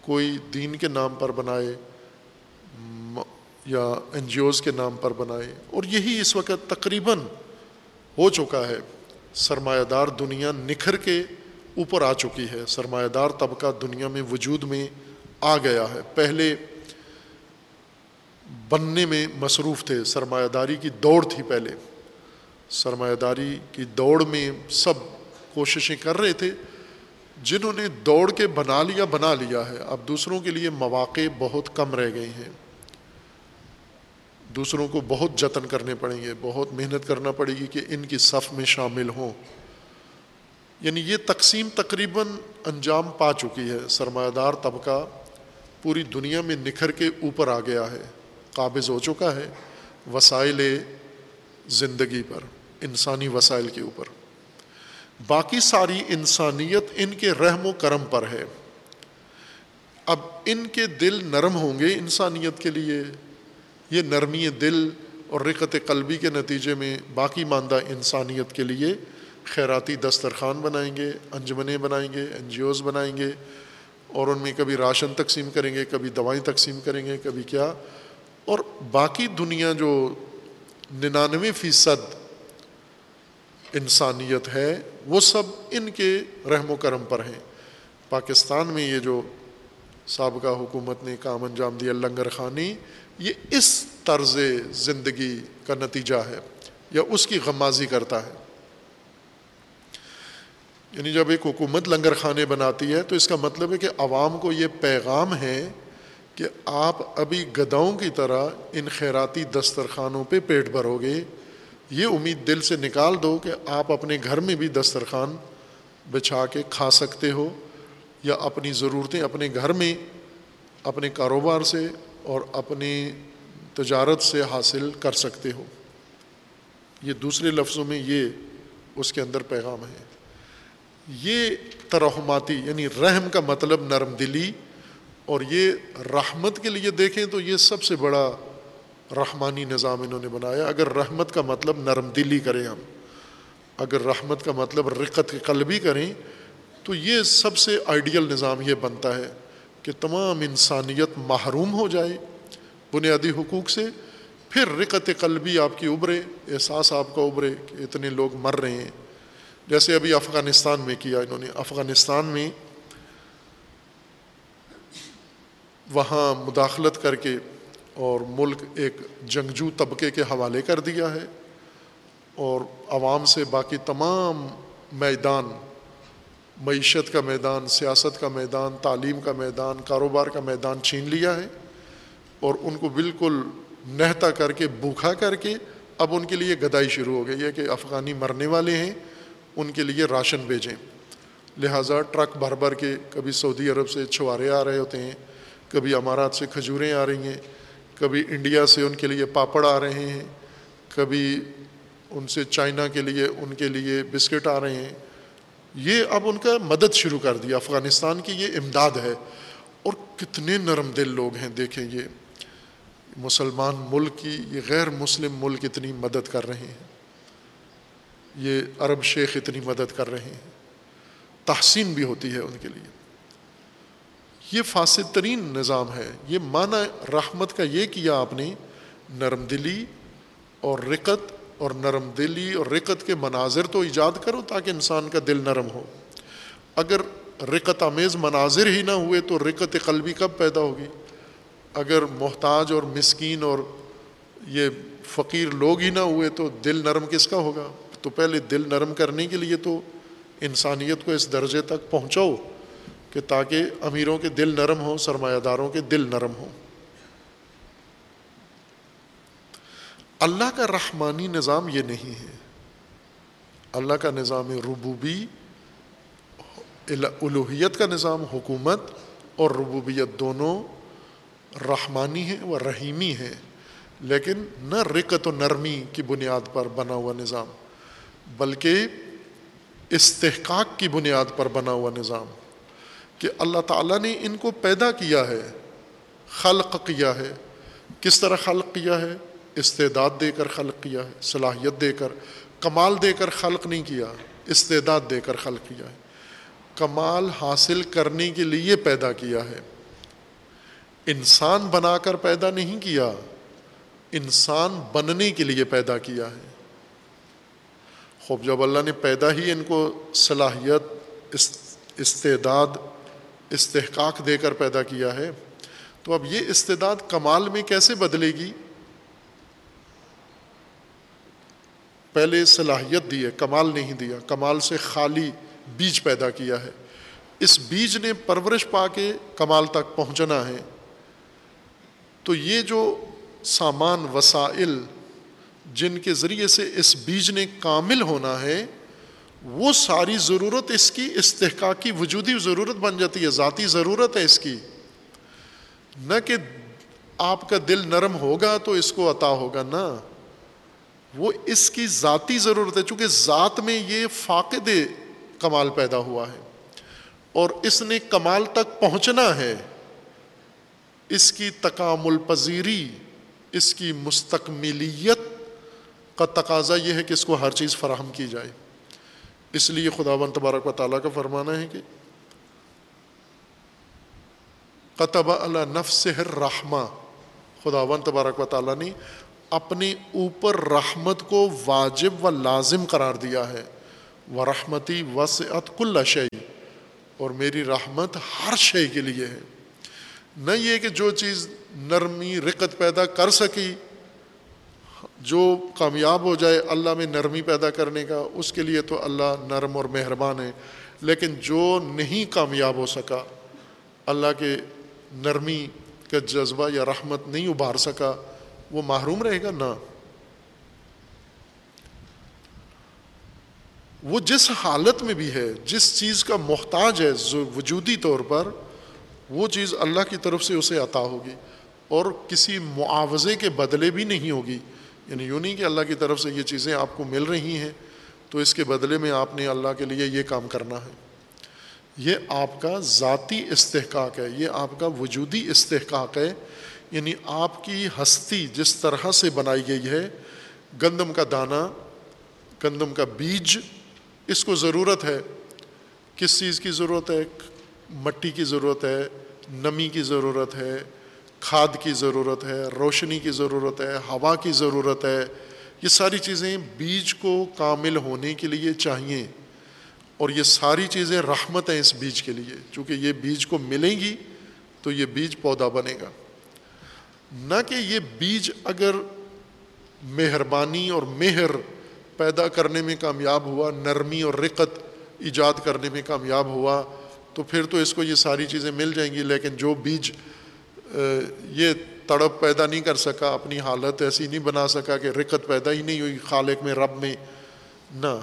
کوئی دین کے نام پر بنائے یا این جی اوز کے نام پر بنائے۔ اور یہی اس وقت تقریباً ہو چکا ہے۔ سرمایہ دار دنیا نکھر کے اوپر آ چکی ہے۔ سرمایہ دار طبقہ دنیا میں وجود میں آ گیا ہے۔ پہلے بننے میں مصروف تھے، سرمایہ داری کی دوڑ تھی پہلے۔ سرمایہ داری کی دوڑ میں سب کوششیں کر رہے تھے، جنہوں نے دوڑ کے بنا لیا بنا لیا ہے۔ اب دوسروں کے لیے مواقع بہت کم رہ گئے ہیں۔ دوسروں کو بہت جتن کرنے پڑیں گے، بہت محنت کرنا پڑے گی کہ ان کی صف میں شامل ہوں۔ یعنی یہ تقسیم تقریباً انجام پا چکی ہے۔ سرمایہ دار طبقہ پوری دنیا میں نکھر کے اوپر آ گیا ہے، قابض ہو چکا ہے وسائل زندگی پر۔ انسانی وسائل کے اوپر۔ باقی ساری انسانیت ان کے رحم و کرم پر ہے۔ اب ان کے دل نرم ہوں گے انسانیت کے لیے۔ یہ نرمی دل اور رقت قلبی کے نتیجے میں باقی ماندہ انسانیت کے لیے خیراتی دسترخوان بنائیں گے، انجمنیں بنائیں گے این جی اوز بنائیں گے اور ان میں کبھی راشن تقسیم کریں گے، کبھی دوائیں تقسیم کریں گے، کبھی کیا۔ اور باقی دنیا جو ننانوے فیصد انسانیت ہے، وہ سب ان کے رحم و کرم پر ہیں۔ پاکستان میں یہ جو سابقہ حکومت نے کام انجام دیا لنگر خانی، یہ اس طرز زندگی کا نتیجہ ہے، یا اس کی غمازی کرتا ہے۔ یعنی جب ایک حکومت لنگر خانے بناتی ہے، تو اس کا مطلب ہے کہ عوام کو یہ پیغام ہے کہ آپ ابھی گداؤں کی طرح ان خیراتی دسترخوانوں پہ پیٹ بھرو گے یہ امید دل سے نکال دو کہ آپ اپنے گھر میں بھی دسترخوان بچھا کے کھا سکتے ہو یا اپنی ضرورتیں اپنے گھر میں اپنے کاروبار سے اور اپنی تجارت سے حاصل کر سکتے ہو۔ یہ دوسرے لفظوں میں یہ اس کے اندر پیغام ہے۔ یہ ترہماتی یعنی رحم کا مطلب نرم دلی اور یہ رحمت کے لیے دیکھیں تو یہ سب سے بڑا رحمانی نظام انہوں نے بنایا۔ اگر رحمت کا مطلب نرم دلی کریں ہم، اگر رحمت کا مطلب رقت قلبی کریں، تو یہ سب سے آئیڈیل نظام یہ بنتا ہے کہ تمام انسانیت محروم ہو جائے بنیادی حقوق سے، پھر رقت قلبی آپ کی ابھرے، احساس آپ کا ابھرے کہ اتنے لوگ مر رہے ہیں۔ جیسے ابھی افغانستان میں کیا انہوں نے۔ افغانستان میں وہاں مداخلت کر کے اور ملک ایک جنگجو طبقے کے حوالے کر دیا ہے اور عوام سے باقی تمام میدان، معیشت کا میدان، سیاست کا میدان، تعلیم کا میدان، کاروبار کا میدان چھین لیا ہے اور ان کو بالکل نہتا کر کے، بھوکھا کر کے اب ان کے لیے گدائی شروع ہو گئی ہے کہ افغانی مرنے والے ہیں، ان کے لیے راشن بھیجیں۔ لہٰذا ٹرک بھر بھر کے کبھی سعودی عرب سے چھوارے آ رہے ہوتے ہیں، کبھی امارات سے کھجوریں آ رہی ہیں۔ کبھی انڈیا سے ان کے لیے پاپڑ آ رہے ہیں، کبھی ان سے چائنا کے لیے، ان کے لیے بسکٹ آ رہے ہیں۔ یہ اب ان کا مدد شروع کر دیا۔ افغانستان کی یہ امداد ہے۔ اور کتنے نرم دل لوگ ہیں، دیکھیں یہ مسلمان ملک کی، یہ غیر مسلم ملک اتنی مدد کر رہے ہیں۔ یہ عرب شیخ اتنی مدد کر رہے ہیں۔ تحسین بھی ہوتی ہے ان کے لیے۔ یہ فاسد ترین نظام ہے۔ یہ معنی رحمت کا یہ کیا آپ نے، نرم دلی اور رقت اور نرم دلی اور رقت کے مناظر تو ایجاد کرو تاکہ انسان کا دل نرم ہو۔ اگر رقت آمیز مناظر ہی نہ ہوئے تو رقت قلبی کب پیدا ہوگی؟ اگر محتاج اور مسکین اور یہ فقیر لوگ ہی نہ ہوئے تو دل نرم کس کا ہوگا؟ تو پہلے دل نرم کرنے کے لیے تو انسانیت کو اس درجے تک پہنچاؤ۔ کہ تاکہ امیروں کے دل نرم ہوں، سرمایہ داروں کے دل نرم ہوں۔ اللہ کا رحمانی نظام یہ نہیں ہے۔ اللہ کا نظام ربوبی الوحیت کا نظام حکومت اور ربوبیت دونوں رحمانی ہیں و رحیمی ہیں، لیکن نہ رکت و نرمی کی بنیاد پر بنا ہوا نظام، بلکہ استحقاق کی بنیاد پر بنا ہوا نظام۔ کہ اللہ تعالیٰ نے ان کو پیدا کیا ہے، خلق کیا ہے۔ کس طرح خلق کیا ہے؟ استعداد دے کر خلق کیا ہے، صلاحیت دے کر۔ کمال دے کر خلق نہیں کیا، استعداد دے کر خلق کیا ہے۔ کمال حاصل کرنے کے لیے پیدا کیا ہے۔ انسان بنا کر پیدا نہیں کیا، انسان بننے کے لیے پیدا کیا ہے۔ خوب، جب اللہ نے پیدا ہی ان کو صلاحیت استعداد استحقاق دے کر پیدا کیا ہے، تو اب یہ استعداد کمال میں کیسے بدلے گی؟ پہلے صلاحیت دی ہے، کمال نہیں دیا، کمال سے خالی بیج پیدا کیا ہے۔ اس بیج نے پرورش پا کے کمال تک پہنچنا ہے۔ تو یہ جو سامان وسائل جن کے ذریعے سے اس بیج نے کامل ہونا ہے وہ ساری ضرورت اس کی استحقاق کی وجودی ضرورت بن جاتی ہے، ذاتی ضرورت ہے اس کی۔ نہ کہ آپ کا دل نرم ہوگا تو اس کو عطا ہوگا، نہ۔ وہ اس کی ذاتی ضرورت ہے، چونکہ ذات میں یہ فاقد کمال پیدا ہوا ہے اور اس نے کمال تک پہنچنا ہے۔ اس کی تکامل پذیری، اس کی مستقملیت کا تقاضا یہ ہے کہ اس کو ہر چیز فراہم کی جائے۔ اس لیے خدا و تبارک و تعالیٰ کا فرمانا ہے کہ قطب اللہ نفس رحمہ خدا و تبارک و تعالیٰ نے اپنے اوپر رحمت کو واجب و لازم قرار دیا ہے۔ و رحمتی وسعت کل شعی اور میری رحمت ہر شے کے لیے ہے۔ نہ یہ کہ جو چیز نرمی، رقت پیدا کر سکی جو کامیاب ہو جائے اللہ میں نرمی پیدا کرنے کا، اس کے لیے تو اللہ نرم اور مہربان ہے۔ لیکن جو نہیں کامیاب ہو سکا، اللہ کے نرمی کا جذبہ یا رحمت نہیں ابھار سکا، وہ محروم رہے گا؟ نہ۔ وہ جس حالت میں بھی ہے، جس چیز کا محتاج ہے وجودی طور پر، وہ چیز اللہ کی طرف سے اسے عطا ہوگی۔ اور کسی معاوضے کے بدلے بھی نہیں ہوگی۔ یعنی یوں نہیں کہ اللہ کی طرف سے یہ چیزیں آپ کو مل رہی ہیں، تو اس کے بدلے میں آپ نے اللہ کے لیے یہ کام کرنا ہے۔ یہ آپ کا ذاتی استحقاق ہے، یہ آپ کا وجودی استحقاق ہے۔ یعنی آپ کی ہستی جس طرح سے بنائی گئی ہے، گندم کا دانہ گندم کا بیج، اس کو ضرورت ہے۔ کس چیز کی ضرورت ہے؟ مٹی کی ضرورت ہے، نمی کی ضرورت ہے کھاد کی ضرورت ہے، روشنی کی ضرورت ہے، ہوا کی ضرورت ہے، یہ ساری چیزیں بیج کو کامل ہونے کے لیے چاہیے۔ اور یہ ساری چیزیں رحمت ہیں اس بیج کے لیے۔ چونکہ یہ بیج کو ملیں گی تو یہ بیج پودا بنے گا۔ نہ کہ یہ بیج اگر مہربانی اور مہر پیدا کرنے میں کامیاب ہوا، نرمی اور رقت ایجاد کرنے میں کامیاب ہوا، تو پھر تو اس کو یہ ساری چیزیں مل جائیں گی، لیکن جو بیج یہ تڑپ پیدا نہیں کر سکا، اپنی حالت ایسی نہیں بنا سکا کہ رقت پیدا ہی نہیں ہوئی خالق میں، رب میں۔ نہ،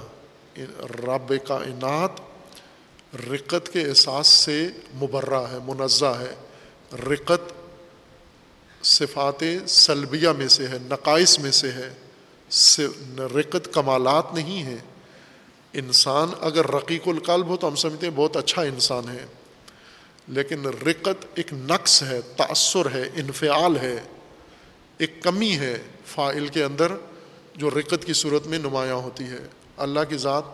رب کائنات رقت کے احساس سے مبرہ ہے، منزہ ہے۔ رقت صفات سلبیہ میں سے ہے، نقائص میں سے ہے۔ رقت کمالات نہیں ہیں۔ انسان اگر رقیق القلب ہو تو ہم سمجھتے ہیں بہت اچھا انسان ہے۔ لیکن رقت ایک نقص ہے، تأثر ہے، انفعال ہے، ایک کمی ہے فائل کے اندر جو رقت کی صورت میں نمایاں ہوتی ہے۔ اللہ کی ذات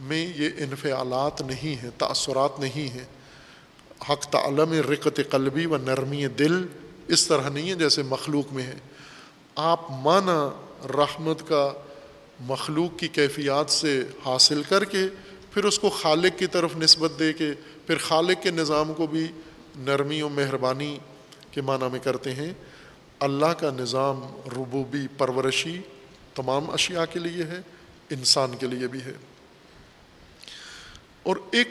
میں یہ انفعالات نہیں ہیں، تأثرات نہیں ہیں۔ حق تعلم رقت قلبی و نرمی دل اس طرح نہیں ہے جیسے مخلوق میں ہے آپ مانا رحمت کا مخلوق کی کیفیات سے حاصل کر کے پھر اس کو خالق کی طرف نسبت دے کے، پھر خالق کے نظام کو بھی نرمی و مہربانی کے معنی میں کرتے ہیں۔ اللہ کا نظام ربوبی پرورشی تمام اشیاء کے لیے ہے، انسان کے لیے بھی ہے۔ اور ایک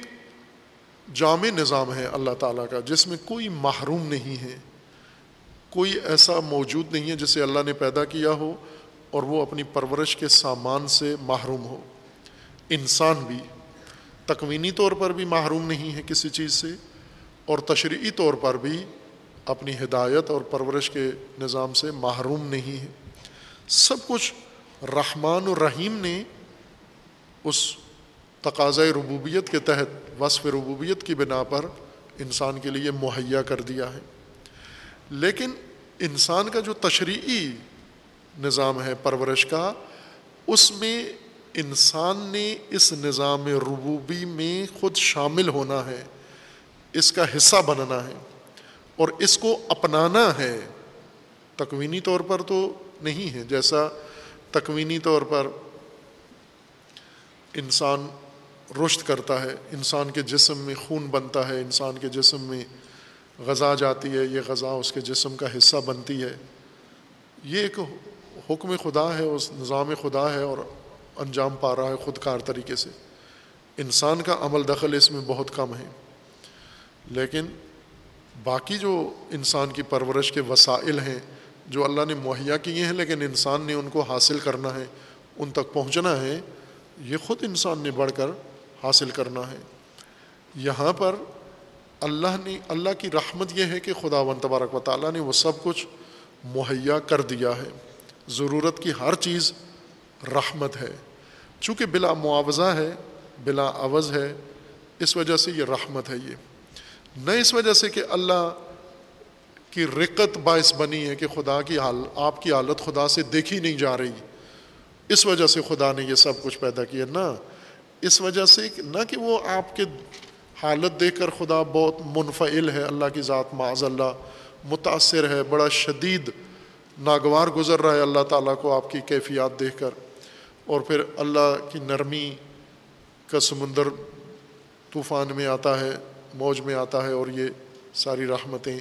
جامع نظام ہے اللہ تعالیٰ کا، جس میں کوئی محروم نہیں ہے۔ کوئی ایسا موجود نہیں ہے جسے اللہ نے پیدا کیا ہو اور وہ اپنی پرورش کے سامان سے محروم ہو۔ انسان بھی تکوینی طور پر بھی محروم نہیں ہے کسی چیز سے اور تشریعی طور پر بھی اپنی ہدایت اور پرورش کے نظام سے محروم نہیں ہے۔ سب کچھ رحمان الرحیم نے اس تقاضۂ ربوبیت کے تحت، وصف ربوبیت کی بنا پر انسان کے لیے مہیا کر دیا ہے۔ لیکن انسان کا جو تشریعی نظام ہے، پرورش کا، اس میں انسان نے اس نظام ربوبی میں خود شامل ہونا ہے، اس کا حصہ بننا ہے اور اس کو اپنانا ہے۔ تکوینی طور پر تو نہیں ہے، جیسا تکوینی طور پر انسان رشت کرتا ہے، انسان کے جسم میں خون بنتا ہے، انسان کے جسم میں غذا جاتی ہے، یہ غذا اس کے جسم کا حصہ بنتی ہے۔ یہ ایک حکم خدا ہے، اس نظام خدا ہے اور انجام پا رہا ہے خود کار طریقے سے۔ انسان کا عمل دخل اس میں بہت کم ہے۔ لیکن باقی جو انسان کی پرورش کے وسائل ہیں، جو اللہ نے مہیا کیے ہیں، لیکن انسان نے ان کو حاصل کرنا ہے، ان تک پہنچنا ہے، یہ خود انسان نے بڑھ کر حاصل کرنا ہے۔ یہاں پر اللہ نے، اللہ کی رحمت یہ ہے کہ خدا و تبارک و تعالیٰ نے وہ سب کچھ مہیا کر دیا ہے۔ ضرورت کی ہر چیز رحمت ہے۔ چونکہ بلا معاوضہ ہے، بلا عوض ہے، اس وجہ سے یہ رحمت ہے یہ۔ نہ اس وجہ سے کہ اللہ کی رقت باعث بنی ہے کہ خدا کی حال، آپ کی حالت خدا سے دیکھی نہیں جا رہی۔ اس وجہ سے خدا نے یہ سب کچھ پیدا کیا۔ نہ، اس وجہ سے نہ کہ وہ آپ کے حالت دیکھ کر خدا بہت منفعل ہے، اللہ کی ذات معاذ اللہ متاثر ہے، بڑا شدید ناگوار گزر رہا ہے، اللہ تعالیٰ کو آپ کی کیفیات دیکھ کر۔ اور پھر اللہ کی نرمی کا سمندر طوفان میں آتا ہے، موج میں آتا ہے اور یہ ساری رحمتیں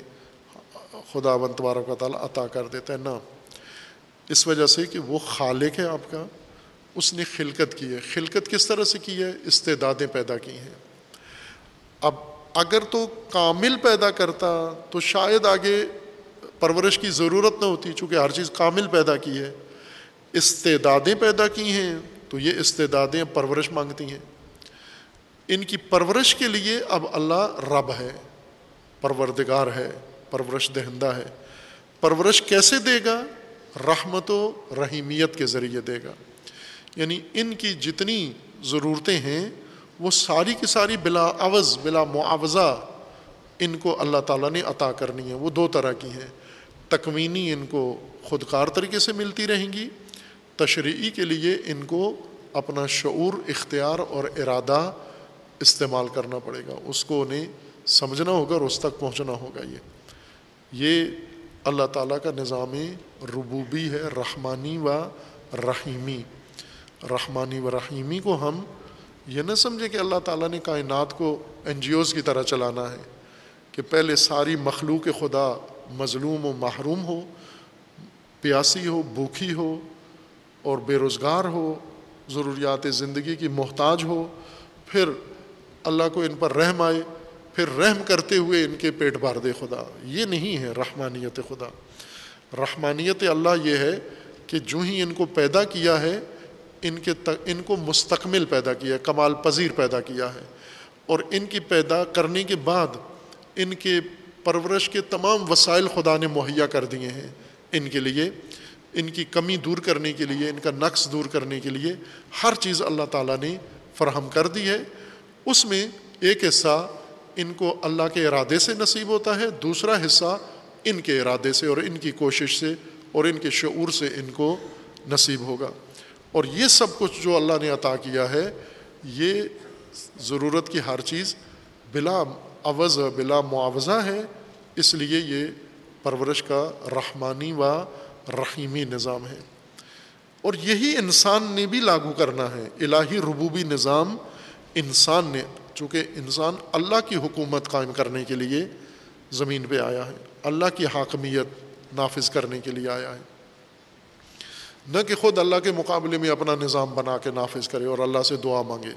خدا بن تبارک و تعالیٰ عطا کر دیتا ہے نہ اس وجہ سے کہ وہ خالق ہے آپ کا، اس نے خلقت کی ہے۔ خلقت کس طرح سے کی ہے؟ استعدادیں پیدا کی ہیں۔ اب اگر تو کامل پیدا کرتا تو شاید آگے پرورش کی ضرورت نہ ہوتی، چونکہ ہر چیز کامل پیدا کی ہے۔ استعدادیں پیدا کی ہیں، تو یہ استعدادیں پرورش مانگتی ہیں۔ ان کی پرورش کے لیے اب اللہ رب ہے، پروردگار ہے، پرورش دہندہ ہے۔ پرورش کیسے دے گا؟ رحمت و رحیمیت کے ذریعے دے گا۔ یعنی ان کی جتنی ضرورتیں ہیں، وہ ساری کی ساری بلا عوض، بلا معاوضہ ان کو اللہ تعالیٰ نے عطا کرنی ہے وہ دو طرح کی ہیں۔ تکوینی ان کو خود کار طریقے سے ملتی رہیں گی تشریعی کے لیے ان کو اپنا شعور، اختیار اور ارادہ استعمال کرنا پڑے گا۔ اس کو انہیں سمجھنا ہوگا اور اس تک پہنچنا ہوگا یہ۔ یہ اللہ تعالیٰ کا نظام ربوبی ہے، رحمانی و رحیمی۔ رحمانی و رحیمی کو ہم یہ نہ سمجھیں کہ اللہ تعالیٰ نے کائنات کو این جی اوز کی طرح چلانا ہے، کہ پہلے ساری مخلوق خدا مظلوم و محروم ہو، پیاسی ہو، بھوکھی ہو اور بے روزگار ہو، ضروریات زندگی کی محتاج ہو، پھر اللہ کو ان پر رحم آئے، پھر رحم کرتے ہوئے ان کے پیٹ بھر دے خدا۔ یہ نہیں ہے رحمانیت خدا۔ رحمانیت اللہ یہ ہے کہ جو ہی ان کو پیدا کیا ہے، ان کے ان کو مستقمل پیدا کیا ہے، کمال پذیر پیدا کیا ہے۔ اور ان کی پیدا کرنے کے بعد ان کے پرورش کے تمام وسائل خدا نے مہیا کر دیے ہیں۔ ان کے لیے ان کی کمی دور کرنے کے لیے، ان کا نقص دور کرنے کے لیے ہر چیز اللہ تعالیٰ نے فراہم کر دی ہے۔ اس میں ایک حصہ ان کو اللہ کے ارادے سے نصیب ہوتا ہے، دوسرا حصہ ان کے ارادے سے اور ان کی کوشش سے اور ان کے شعور سے ان کو نصیب ہوگا۔ اور یہ سب کچھ جو اللہ نے عطا کیا ہے، یہ ضرورت کی ہر چیز بلا عوض، بلا معاوضہ ہے۔ اس لیے یہ پرورش کا رحمانی و رحیمی نظام ہے۔ اور یہی انسان نے بھی لاگو کرنا ہے، الہی ربوبی نظام انسان نے، چونکہ انسان اللہ کی حکومت قائم کرنے کے لیے زمین پہ آیا ہے، اللہ کی حاکمیت نافذ کرنے کے لیے آیا ہے۔ نہ کہ خود اللہ کے مقابلے میں اپنا نظام بنا کے نافذ کرے اور اللہ سے دعا مانگے۔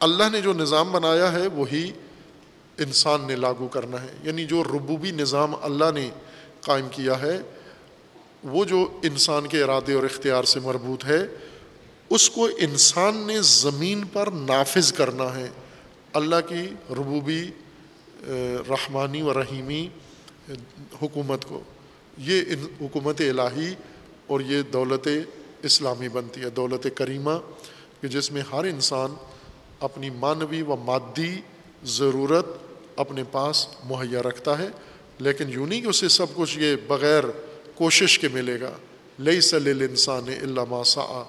اللہ نے جو نظام بنایا ہے، وہی انسان نے لاگو کرنا ہے۔ یعنی جو ربوبی نظام اللہ نے قائم کیا ہے وہ جو انسان کے ارادے اور اختیار سے مربوط ہے، اس کو انسان نے زمین پر نافذ کرنا ہے۔ اللہ کی ربوبی رحمانی و رحیمی حکومت کو۔ یہ حکومت الہی اور یہ دولت اسلامی بنتی ہے، دولت کریمہ، کہ جس میں ہر انسان اپنی مانوی و مادی ضرورت اپنے پاس مہیا رکھتا ہے۔ لیکن یوں نہیں کہ اسے سب کچھ یہ بغیر کوشش کے ملے گا۔ لئی سل انسان علامہ ماسا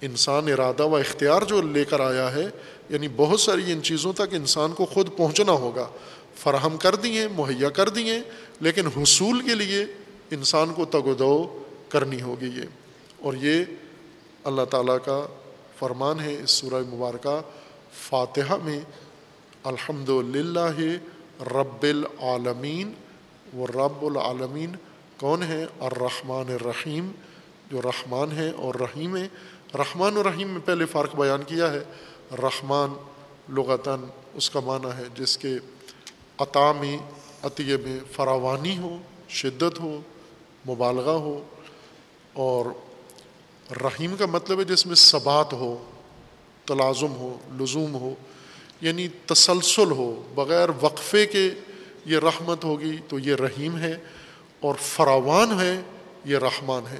انسان ارادہ و اختیار جو لے کر آیا ہے یعنی بہت ساری ان چیزوں تک انسان کو خود پہنچنا ہوگا۔ فراہم کر دیے، مہیا کر دیے، لیکن حصول کے لیے انسان کو تگ و دو کرنی ہوگی یہ۔ اور یہ اللہ تعالیٰ کا فرمان ہے اس سورہ مبارکہ فاتحہ میں۔ الحمد للہ رب العالمین و رب العالمین کون ہے؟ الرحمن الرحیم، جو رحمان ہے اور رحیم ہے۔ رحمان و رحیم میں پہلے فرق بیان کیا ہے۔ رحمان لغتاً اس کا معنی ہے جس کے عطا میں عطیے میں فراوانی ہو، شدت ہو، مبالغہ ہو۔ اور رحیم کا مطلب ہے جس میں ثبات ہو، تلازم ہو، لزوم ہو یعنی تسلسل ہو۔ بغیر وقفے کے یہ رحمت ہوگی تو یہ رحیم ہے۔ اور فراوان ہے، یہ رحمان ہے۔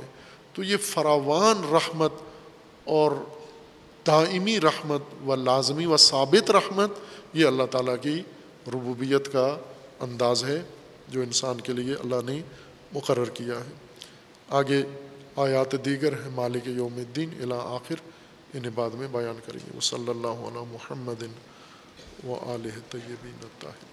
تو یہ فراوان رحمت اور دائمی رحمت و لازمی و ثابت رحمت، یہ اللہ تعالیٰ کی ربوبیت کا انداز ہے، جو انسان کے لیے اللہ نے مقرر کیا ہے۔ آگے آیات دیگر ہیں، مالک یوم الدین الا آخر، انہیں بعد میں بیان کریں گے۔ وہ صلی اللہ علیہ محمد و علیہ طیبین الطاہر